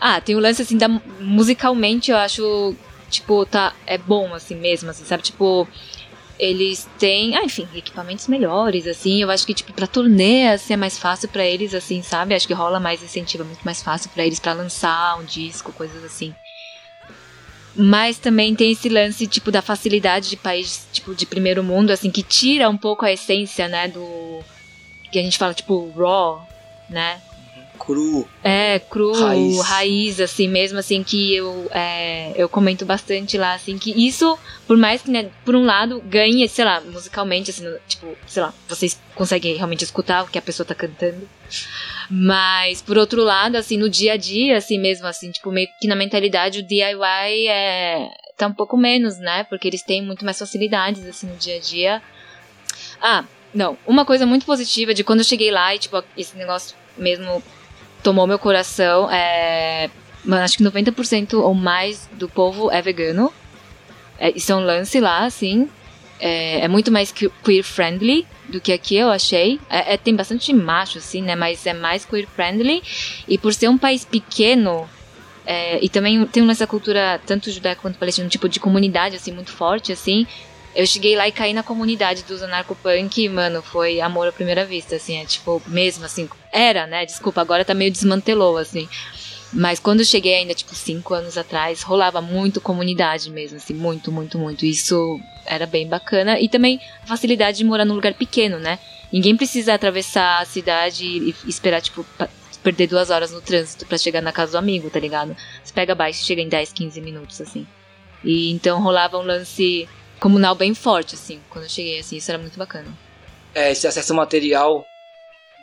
Ah, tem o lance assim da musicalmente eu acho, tipo, tá é bom assim mesmo, assim, sabe? Tipo, eles têm, ah, enfim, equipamentos melhores, assim. Eu acho que tipo para turnê assim, é mais fácil pra eles, assim, sabe? Acho que rola mais incentivo, é muito mais fácil pra eles pra lançar um disco, coisas assim. Mas também tem esse lance, tipo, da facilidade de país, tipo, de primeiro mundo, assim, que tira um pouco a essência, né, do... Que a gente fala, tipo, raw, né? cru. É, cru, raiz. Raiz. assim mesmo, assim, que eu, é, eu comento bastante lá, assim, que isso, por mais que, né, por um lado, ganhe, sei lá, musicalmente, assim, tipo, sei lá, vocês conseguem realmente escutar o que a pessoa tá cantando. Mas, por outro lado, assim, no dia a dia, assim mesmo, assim, tipo, meio que na mentalidade o DIY é, tá um pouco menos, né? Porque eles têm muito mais facilidades, assim, no dia a dia. Ah, não, uma coisa muito positiva de quando eu cheguei lá e, tipo, esse negócio mesmo tomou meu coração. É, acho que 90% ou mais do povo é vegano. É, isso é um lance lá, assim. É, é, muito mais queer friendly do que aqui eu achei. É, é, tem bastante macho, assim, né? Mas é mais queer friendly. E por ser um país pequeno, é, e também tem nessa cultura, tanto judaica quanto palestina, um tipo de comunidade, assim, muito forte, assim. Eu cheguei lá e caí na comunidade dos anarcopunk e, mano, foi amor à primeira vista, assim, é tipo, mesmo assim, era, né? Desculpa, agora tá meio desmantelou, assim. Mas quando eu cheguei ainda, tipo, cinco anos atrás, rolava muito comunidade mesmo, assim, muito, muito, muito. Isso era bem bacana. E também a facilidade de morar num lugar pequeno, né? Ninguém precisa atravessar a cidade e esperar, tipo, perder duas horas no trânsito para chegar na casa do amigo, tá ligado? Você pega baixo e chega em 10, 15 minutos, assim. E então rolava um lance comunal bem forte, assim, quando eu cheguei, assim, isso era muito bacana. É, esse acesso material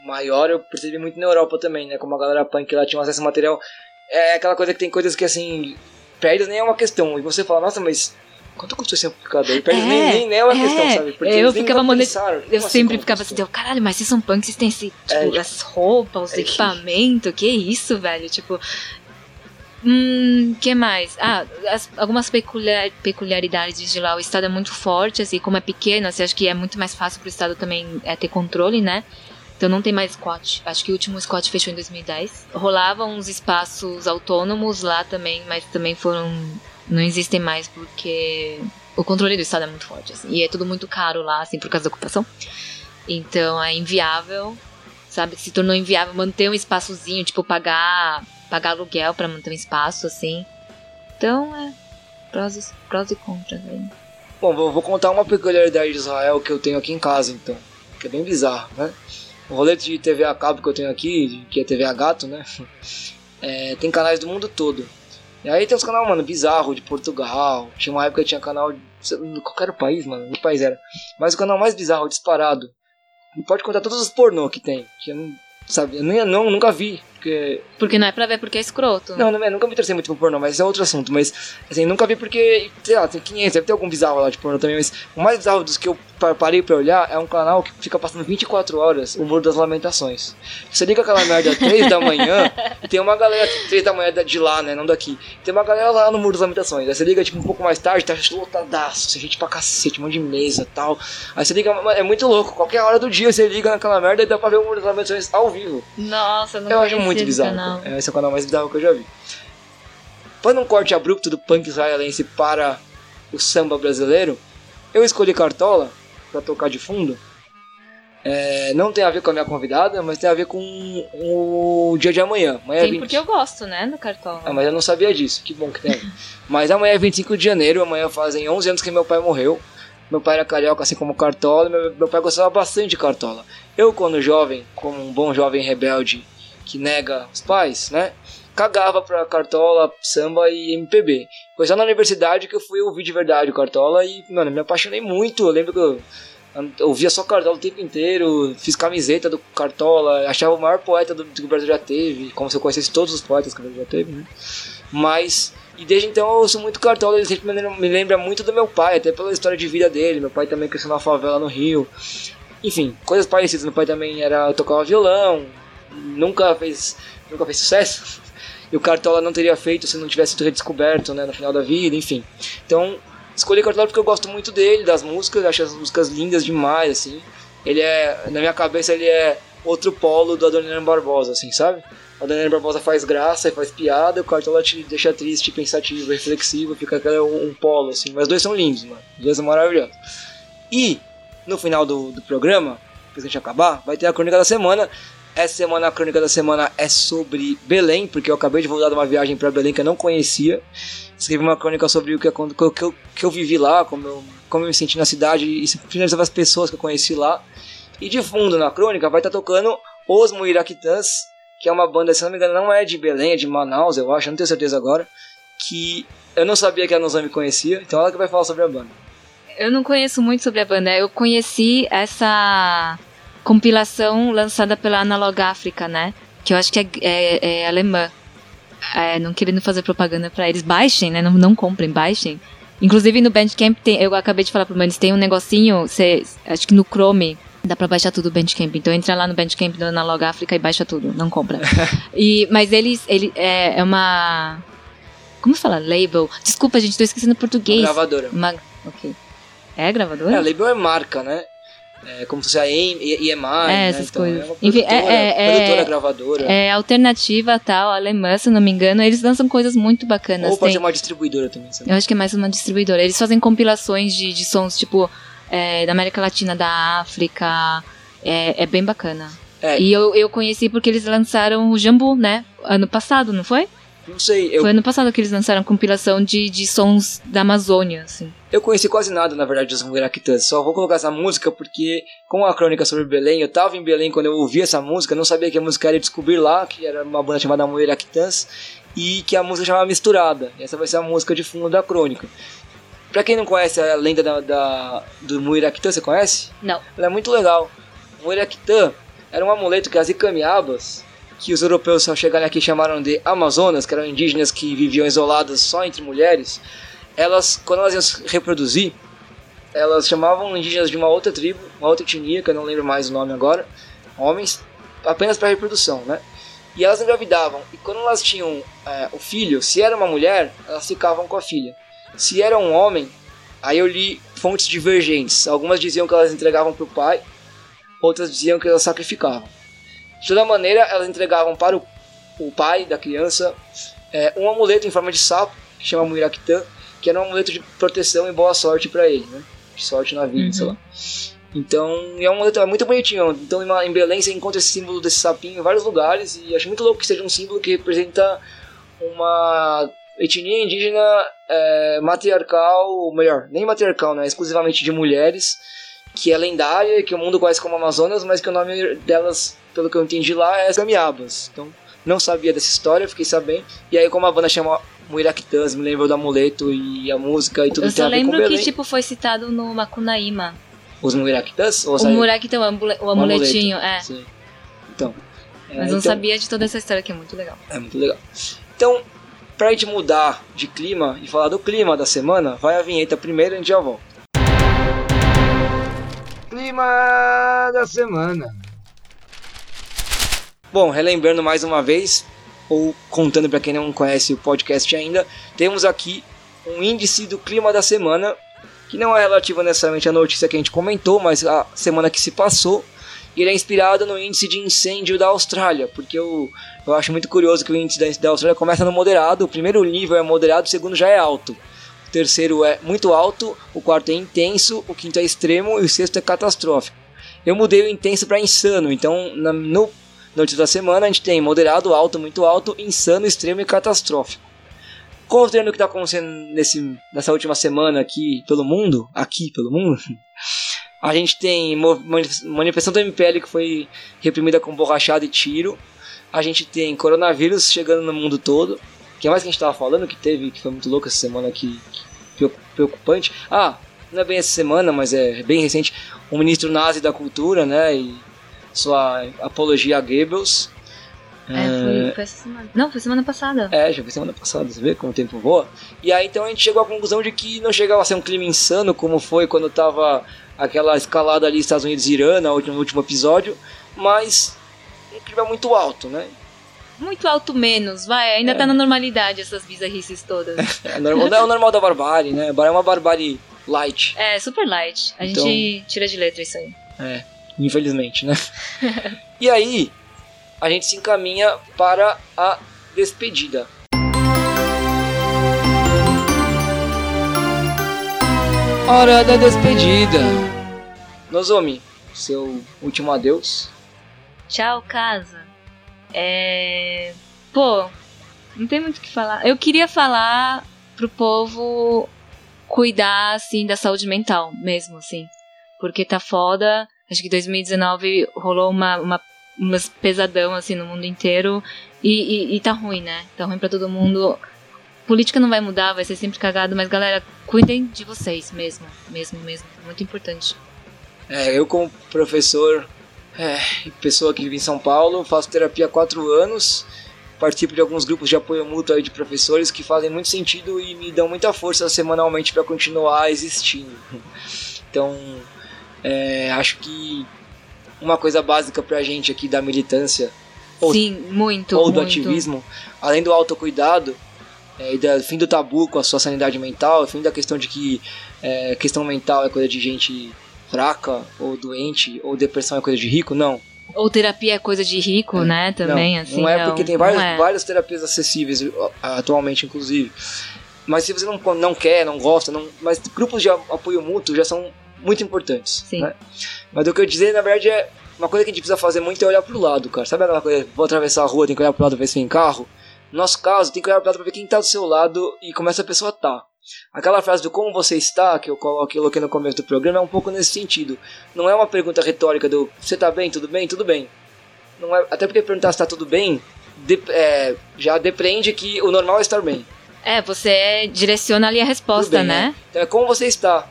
maior eu percebi muito na Europa também, né? Como a galera punk lá tinha um acesso material. É aquela coisa que tem coisas que, assim, perdas nem é uma questão. E você fala, nossa, mas quanto custou esse amplificador? É, nem, nem, nem é uma é, questão, sabe? Porque eu ficava monetizando. Eu assim, sempre ficava assim, deu, caralho, mas vocês são punk, vocês têm esse, tipo, é, as roupas, os é equipamentos, que isso, velho? Tipo, Hum, que mais? Ah, as, algumas peculiar, peculiaridades de lá. O estado é muito forte, assim, como é pequeno, assim, acho que é muito mais fácil pro estado também é, ter controle, né? Então não tem mais squat. Acho que o último squat fechou em 2010. Rolavam uns espaços autônomos lá também, mas também foram. Não existem mais porque o controle do estado é muito forte, assim. E é tudo muito caro lá, assim, por causa da ocupação. Então é inviável, sabe? Se tornou inviável manter um espaçozinho, tipo, pagar pagar aluguel para manter um espaço, assim. Então, é. Prós e, prós e contras aí. Bom, vou, vou contar uma peculiaridade de Israel que eu tenho aqui em casa, então. Que é bem bizarro, né? O rolete de TV a cabo que eu tenho aqui, que é TV a gato, né? [laughs] É, tem canais do mundo todo. E aí tem os canais, mano, bizarro de Portugal. Tinha uma época que tinha canal de qualquer país, mano, que país era. Mas o canal mais bizarro, disparado. Pode contar todos os pornô que tem. Que eu não, sabe, eu não, nunca vi porque. Porque não é pra ver porque é escroto. Não, não é, nunca me interessei muito por pornô, mas é outro assunto. Mas, assim, nunca vi porque, sei lá, tem 500, deve ter algum bizarro lá de pornô também, mas o mais bizarro dos que eu parei pra olhar é um canal que fica passando 24 horas o Muro das Lamentações. Você liga aquela merda 3 da manhã [laughs] e tem uma galera, 3 da manhã de lá, né, não daqui. Tem uma galera lá no Muro das Lamentações. Aí você liga, tipo, um pouco mais tarde, tá lotadaço, gente pra cacete, um monte de mesa e tal. Aí você liga, é muito louco, qualquer hora do dia você liga naquela merda e dá pra ver o Muro das Lamentações ao vivo. Nossa, não Eu acho muito muito bizarro. Canal. É, esse é o canal mais bizarro que eu já vi. Para um corte abrupto do punk israelense para o samba brasileiro, eu escolhi Cartola para tocar de fundo. É, não tem a ver com a minha convidada, mas tem a ver com o dia de amanhã. amanhã é 20... porque eu gosto, né, do Cartola. Ah, mas eu não sabia disso, que bom que tem. [laughs] mas amanhã é 25 de janeiro, amanhã fazem 11 anos que meu pai morreu. Meu pai era carioca, assim como Cartola, meu, meu pai gostava bastante de Cartola. Eu, quando jovem, como um bom jovem rebelde que nega os pais, né? Cagava pra Cartola, samba e MPB. Foi só na universidade que eu fui ouvir de verdade o Cartola e, mano, me apaixonei muito. Eu lembro que eu, ouvia só Cartola o tempo inteiro, fiz camiseta do Cartola, achava o maior poeta do, que o Brasil já teve, como se eu conhecesse todos os poetas que o Brasil já teve, né? Mas, e desde então eu ouço muito Cartola, ele sempre me lembra muito do meu pai, até pela história de vida dele. Meu pai também cresceu na favela no Rio. Enfim, coisas parecidas. Meu pai também era tocava violão, nunca fez, nunca fez sucesso. [laughs] E o Cartola não teria feito se não tivesse sido redescoberto né, no final da vida, enfim. Então, escolhi Cartola porque eu gosto muito dele, das músicas, acho as músicas lindas demais, assim. Ele é, na minha cabeça, ele é outro polo do Adoniran Barbosa, assim, sabe? O Adoniran Barbosa faz graça e faz piada, o Cartola te deixa triste, pensativo, reflexivo, fica um, um polo, assim. Mas os dois são lindos, mano. Os dois são maravilhosos. E, no final do, do programa, depois a gente acabar, vai ter a crônica da semana. Essa semana a crônica da semana é sobre Belém, porque eu acabei de voltar de uma viagem para Belém que eu não conhecia. Escrevi uma crônica sobre o que, que, que, eu, que eu vivi lá, como eu, como eu me senti na cidade e finalizava as pessoas que eu conheci lá. E de fundo na crônica vai estar tá tocando Os Muiraquitãs, que é uma banda, se não me engano, não é de Belém, é de Manaus, eu acho, não tenho certeza agora, que eu não sabia que a Nozomi conhecia, então ela que vai falar sobre a banda. Eu não conheço muito sobre a banda, eu conheci essa compilação lançada pela Analog África, né? Que eu acho que é, é, é alemã. É, não querendo fazer propaganda para eles, baixem, né? Não, não comprem, baixem. Inclusive no Bandcamp, tem, eu acabei de falar pro Manis, tem um negocinho, cê, acho que no Chrome, dá pra baixar tudo o Bandcamp. Então entra lá no Bandcamp do Analog África e baixa tudo, não compra. [laughs] e, mas eles, ele é, é uma... Como fala? Label. Desculpa, gente, tô esquecendo português. Gravadora. Uma, ok. É gravadora? É, label é marca, né? É como se fosse a EMI, é, né? essas então, coisas. É uma Enfim, produtora, é, é, produtora é- gravadora. É alternativa tal, alemã, se não me engano. Eles lançam coisas muito bacanas. Ou pode ser uma distribuidora também, sabe? Eu acho que é mais uma distribuidora. Eles fazem compilações de, de sons, tipo, é, da América Latina, da África. É, é bem bacana. É. E eu, eu conheci porque eles lançaram o Jambu, né? Ano passado, não foi? Não sei, eu, Foi ano passado que eles lançaram compilação de, de sons da Amazônia, assim. eu conheci quase nada, na verdade, dos Muiraquitãs. Só vou colocar essa música porque, com a crônica sobre Belém, eu tava em Belém quando eu ouvi essa música, não sabia que a música era descobrir lá, que era uma banda chamada Muiraquitãs, e que a música chamava Misturada. Essa vai ser a música de fundo da crônica. Pra quem não conhece a lenda da, da, do Muiraquitã, você conhece? Não. Ela é muito legal. O Muiraquitã era um amuleto que as Icamiabas, que os europeus ao chegarem aqui chamaram de Amazonas, que eram indígenas que viviam isoladas só entre mulheres, elas, quando elas iam se reproduzir, elas chamavam indígenas de uma outra tribo, uma outra etnia, que eu não lembro mais o nome agora, homens, apenas para reprodução, né? E elas engravidavam. E quando elas tinham é, o filho, se era uma mulher, elas ficavam com a filha. Se era um homem, aí eu li fontes divergentes. Algumas diziam que elas entregavam para o pai, outras diziam que elas sacrificavam. De toda maneira, elas entregavam para o, o pai da criança é, um amuleto em forma de sapo, que chama Muiraquitã, que era um amuleto de proteção e boa sorte para ele, né? De sorte na vida, Uhum. sei lá. Então, é um amuleto é muito bonitinho. Então, em Belém você encontra esse símbolo desse sapinho em vários lugares e acho muito louco que seja um símbolo que representa uma etnia indígena é, matriarcal, ou melhor, nem matriarcal, né? Exclusivamente de mulheres, que é lendária, que o mundo conhece como Amazonas, mas que o nome delas, pelo que eu entendi lá, é as Gamiabas. Então, não sabia dessa história, fiquei sabendo. E aí, como a banda chama Muiractãs, me lembrou do amuleto e a música e tudo eu que tem só lembro que, tipo, foi citado no Macunaíma. Os Muiractãs? O tem o, o amuletinho, é. Sim. Então. é, Mas não então- sabia de toda essa história que é muito legal. É muito legal. Então, pra gente mudar de clima e falar do clima da semana, vai a vinheta primeiro e a gente já volta. Clima da semana. Bom, relembrando mais uma vez, ou contando pra quem não conhece o podcast ainda, temos aqui um índice do clima da semana, que não é relativo necessariamente à notícia que a gente comentou, mas a semana que se passou. E ele é inspirado no índice de incêndio da Austrália, porque eu, eu acho muito curioso que o índice da, da Austrália começa no moderado, o primeiro nível é moderado, o segundo já é alto. O terceiro é muito alto, o quarto é intenso, o quinto é extremo e o sexto é catastrófico. Eu mudei o intenso para insano, então na, no notícia da semana a gente tem moderado, alto, muito alto, insano, extremo e catastrófico. Considerando o que está acontecendo nesse, nessa última semana aqui pelo mundo, aqui pelo mundo, [laughs] a gente tem manifestação do MPL que foi reprimida com borrachada e tiro. A gente tem coronavírus chegando no mundo todo. O que mais que a gente tava falando que teve, que foi muito louco essa semana que preocupante. Ah, não é bem essa semana, mas é bem recente. O ministro nazi da cultura, né, e sua apologia a Goebbels. É, foi, foi essa semana. Não, foi semana passada. É, já foi semana passada, você vê como o tempo voa. E aí então a gente chegou à conclusão de que não chegava a ser um clima insano, como foi quando tava aquela escalada ali Estados Unidos e Irã no último, no último episódio, mas um clima muito alto, né? Muito alto menos, vai. Ainda É. tá na normalidade essas bizarrices todas. [laughs] É, normal, é o normal da barbárie, né? É uma barbárie light, é, super light. A Então- gente tira de letra isso aí. Infelizmente, né? [laughs] e aí a gente se encaminha para a despedida. Hora da despedida. Nozomi, seu último adeus. Tchau, casa. É. Pô, não tem muito o que falar. Eu queria falar pro povo cuidar, assim, da saúde mental mesmo, assim. Porque tá foda. Acho que 2019 rolou uma, uma pesadão assim no mundo inteiro e, e, e tá ruim, né? Tá ruim para todo mundo. Política não vai mudar, vai ser sempre cagado, mas galera, cuidem de vocês mesmo, mesmo, mesmo. Muito importante. É, eu como professor é, pessoa que vive em São Paulo, faço terapia há quatro anos, participo de alguns grupos de apoio mútuo de professores que fazem muito sentido e me dão muita força semanalmente para continuar existindo. Então, é, acho que uma coisa básica pra gente aqui da militância ou, Sim, muito, ou do muito. ativismo, além do autocuidado é, e do fim do tabu com a sua sanidade mental, fim da questão de que é, questão mental é coisa de gente fraca ou doente ou depressão é coisa de rico, não. Ou terapia é coisa de rico, é, né? Também, não, assim. Não é não, porque tem várias, é. várias terapias acessíveis atualmente, inclusive. Mas se você não, não quer, não gosta, não, mas grupos de apoio mútuo já são muito importantes. Sim. Né? Mas o que eu dizer, na verdade, é uma coisa que a gente precisa fazer muito é olhar pro lado, cara. Sabe aquela coisa, vou atravessar a rua, tem que olhar pro lado ver se vem carro? No nosso caso, tem que olhar pro lado pra ver quem tá do seu lado e como essa pessoa tá. Aquela frase do como você está, que eu coloquei no começo do programa, é um pouco nesse sentido. Não é uma pergunta retórica do você tá bem, tudo bem, tudo bem. Não é, até porque perguntar se tá tudo bem de, é, já depreende que o normal é estar bem. É, você direciona ali a resposta, bem, né? né? Então é como você está.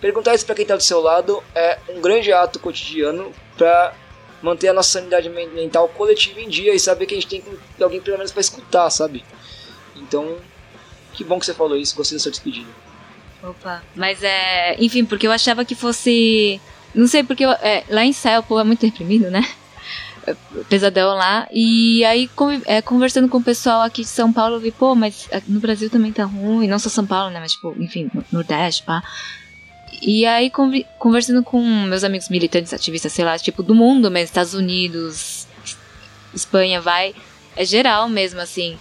Perguntar isso para quem está do seu lado é um grande ato cotidiano para manter a nossa sanidade mental coletiva em dia e saber que a gente tem alguém pelo menos para escutar, sabe? Então, que bom que você falou isso, gostei da sua despedida. Opa, mas é. Enfim, porque eu achava que fosse. Não sei, porque eu, é, lá em Céu o povo é muito reprimido, né? Pesadão lá. E aí, é, conversando com o pessoal aqui de São Paulo, eu vi, pô, mas no Brasil também tá ruim. Não só São Paulo, né? Mas, tipo, enfim, Nordeste, pá. E aí, conversando com meus amigos militantes, ativistas, sei lá, tipo, do mundo mesmo, Estados Unidos, Espanha, vai. É geral mesmo, assim.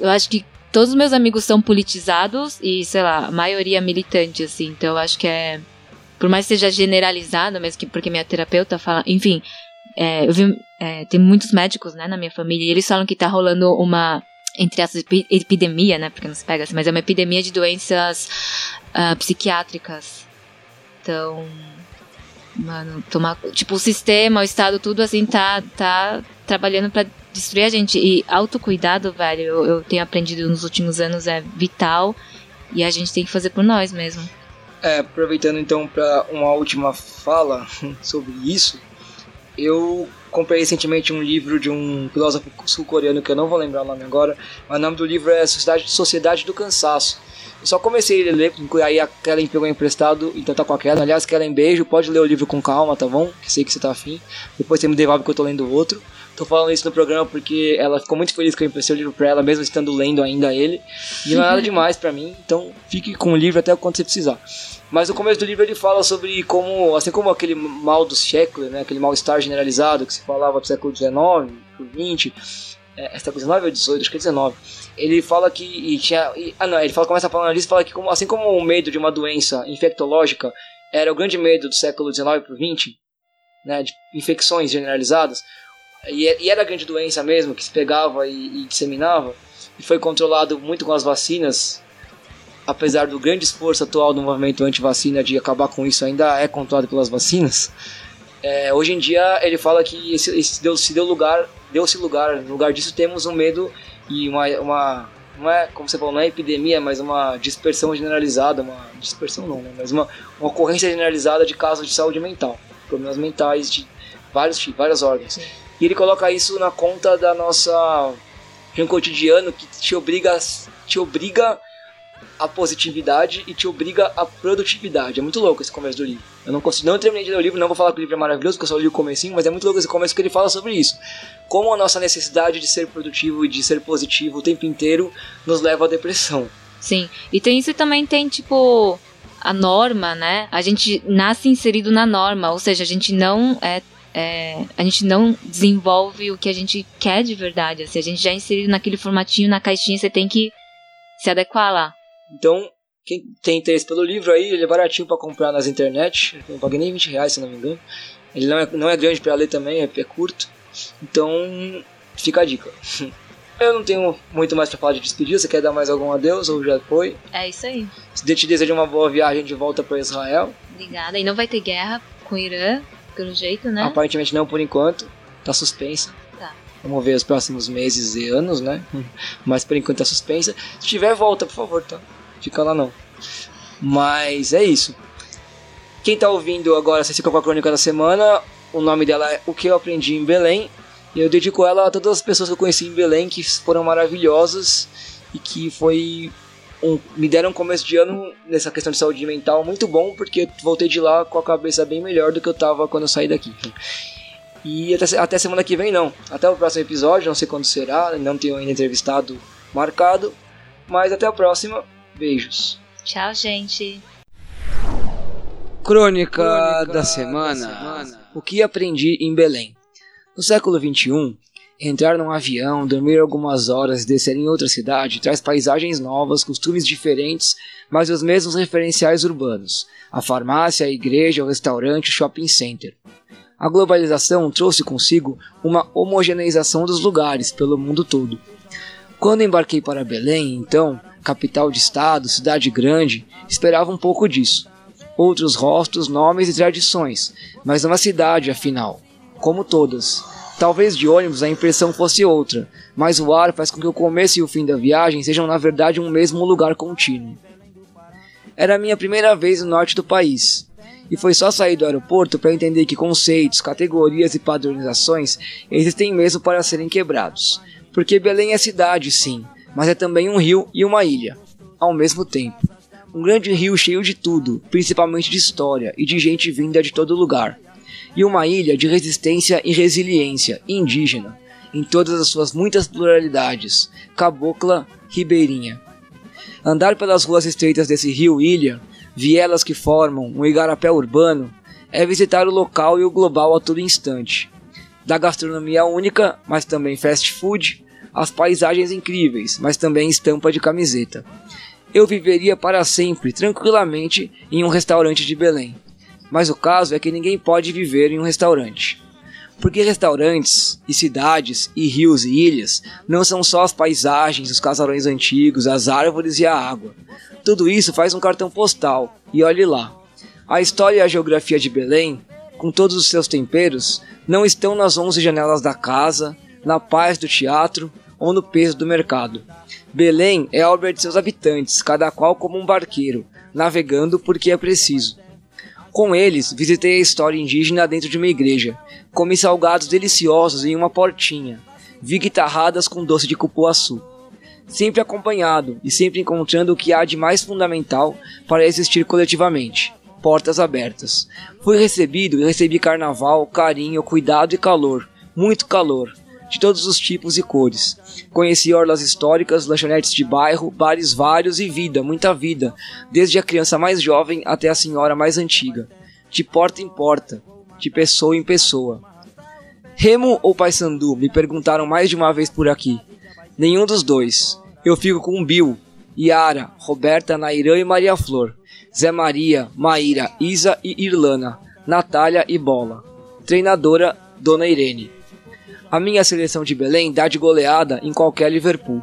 Eu acho que todos os meus amigos são politizados e, sei lá, a maioria militante, assim. Então eu acho que é. Por mais que seja generalizado, mesmo que porque minha terapeuta fala. Enfim, é, eu vi. É, tem muitos médicos, né, na minha família, e eles falam que tá rolando uma. Entre essas epidemia, né? Porque não se pega assim, mas é uma epidemia de doenças uh, psiquiátricas. Então. Mano, tomar. Tipo, o sistema, o Estado, tudo assim tá, tá trabalhando para destruir a gente. E autocuidado, velho, eu, eu tenho aprendido nos últimos anos, é vital. E a gente tem que fazer por nós mesmo. É, aproveitando então para uma última fala [laughs] sobre isso, eu comprei recentemente um livro de um filósofo sul-coreano que eu não vou lembrar o nome agora, mas o nome do livro é Sociedade, Sociedade do Cansaço. Eu só comecei a ler, aí a Kellen pegou emprestado, então tá com a Kellen. Aliás, Kellen, beijo, pode ler o livro com calma, tá bom? Que sei que você tá afim. Depois você me devolve que eu tô lendo outro. Tô falando isso no programa porque ela ficou muito feliz que eu emprestei o livro pra ela, mesmo estando lendo ainda ele. E não é nada [laughs] demais para mim, então fique com o livro até quando você precisar. Mas no começo do livro ele fala sobre como, assim como aquele mal do século, né, aquele mal-estar generalizado que se falava do século XIX, XX, é, século XIX ou XVIII, acho que é XIX. Ele fala que e tinha, e, ah não, ele fala, começa falando ali, fala que como, assim como o medo de uma doença infectológica era o grande medo do século XIX para o XX, né, de infecções generalizadas, e, e era grande doença mesmo, que se pegava e, e disseminava, e foi controlado muito com as vacinas, apesar do grande esforço atual do movimento anti-vacina de acabar com isso, ainda é controlado pelas vacinas. É, hoje em dia ele fala que esse, esse deu, se deu lugar, deu-se lugar, no lugar disso temos um medo e uma, uma não é, como você falou, não é epidemia, mas uma dispersão generalizada, uma dispersão não, né, mas uma, uma ocorrência generalizada de casos de saúde mental, problemas mentais de vários várias ordens. E ele coloca isso na conta da nossa um cotidiano que te obriga te obriga a positividade e te obriga a produtividade. É muito louco esse começo do livro. Eu não consigo, não terminei de ler o livro, não vou falar que o livro é maravilhoso, porque eu só li o comecinho, mas é muito louco esse começo que ele fala sobre isso. Como a nossa necessidade de ser produtivo e de ser positivo o tempo inteiro nos leva à depressão. Sim, e tem isso também tem tipo a norma, né? A gente nasce inserido na norma, ou seja, a gente não é é, a gente não desenvolve o que a gente quer de verdade. Assim, a gente já é inserido naquele formatinho, na caixinha, você tem que se adequar lá. Então, quem tem interesse pelo livro aí, ele é baratinho para comprar nas internet. Eu não paguei nem 20 reais, se não me engano. Ele não é, não é grande para ler também, é, é curto. Então, fica a dica. [laughs] Eu não tenho muito mais para falar de despedida. Você quer dar mais algum adeus ou já foi? É isso aí. Se te deseja uma boa viagem de volta para Israel. Obrigada. E não vai ter guerra com o Irã, pelo jeito, né? Aparentemente não por enquanto. tá suspensa. Tá. Vamos ver os próximos meses e anos, né? Mas por enquanto tá suspensa. Se tiver, volta, por favor, tá? Fica lá não. Mas é isso. Quem tá ouvindo agora, se com a crônica da semana, o nome dela é O que eu aprendi em Belém. E eu dedico ela a todas as pessoas que eu conheci em Belém, que foram maravilhosas e que foi um, me deram um começo de ano nessa questão de saúde mental muito bom, porque eu voltei de lá com a cabeça bem melhor do que eu tava quando eu saí daqui. E até, até semana que vem não. Até o próximo episódio, não sei quando será, não tenho ainda entrevistado marcado. Mas até a próxima. Beijos. Tchau, gente. Crônica, Crônica da, semana. da semana. O que aprendi em Belém. No século XXI, entrar num avião, dormir algumas horas descer em outra cidade traz paisagens novas, costumes diferentes, mas os mesmos referenciais urbanos: a farmácia, a igreja, o restaurante, o shopping center. A globalização trouxe consigo uma homogeneização dos lugares pelo mundo todo. Quando embarquei para Belém, então, capital de estado, cidade grande, esperava um pouco disso. Outros rostos, nomes e tradições, mas uma cidade, afinal, como todas. Talvez de ônibus a impressão fosse outra, mas o ar faz com que o começo e o fim da viagem sejam na verdade um mesmo lugar contínuo. Era a minha primeira vez no norte do país, e foi só sair do aeroporto para entender que conceitos, categorias e padronizações existem mesmo para serem quebrados. Porque Belém é cidade, sim, mas é também um rio e uma ilha, ao mesmo tempo. Um grande rio cheio de tudo, principalmente de história e de gente vinda de todo lugar. E uma ilha de resistência e resiliência indígena, em todas as suas muitas pluralidades, cabocla, ribeirinha. Andar pelas ruas estreitas desse rio-ilha vielas que formam um igarapé urbano, é visitar o local e o global a todo instante. Da gastronomia única, mas também fast food, as paisagens incríveis, mas também estampa de camiseta. Eu viveria para sempre, tranquilamente, em um restaurante de Belém. Mas o caso é que ninguém pode viver em um restaurante. Porque restaurantes, e cidades, e rios e ilhas não são só as paisagens, os casarões antigos, as árvores e a água. Tudo isso faz um cartão postal, e olhe lá. A história e a geografia de Belém, com todos os seus temperos, não estão nas onze janelas da casa, na paz do teatro ou no peso do mercado. Belém é a obra de seus habitantes, cada qual como um barqueiro, navegando porque é preciso. Com eles, visitei a história indígena dentro de uma igreja, comi salgados deliciosos em uma portinha, vi guitarradas com doce de cupuaçu. Sempre acompanhado e sempre encontrando o que há de mais fundamental para existir coletivamente: portas abertas. Fui recebido e recebi carnaval, carinho, cuidado e calor, muito calor, de todos os tipos e cores. Conheci orlas históricas, lanchonetes de bairro, bares vários e vida, muita vida, desde a criança mais jovem até a senhora mais antiga, de porta em porta, de pessoa em pessoa. Remo ou Paysandu? Me perguntaram mais de uma vez por aqui. Nenhum dos dois. Eu fico com Bill, Yara, Roberta, Nairã e Maria Flor. Zé Maria, Maíra, Isa e Irlana. Natália e Bola. Treinadora, Dona Irene. A minha seleção de Belém dá de goleada em qualquer Liverpool.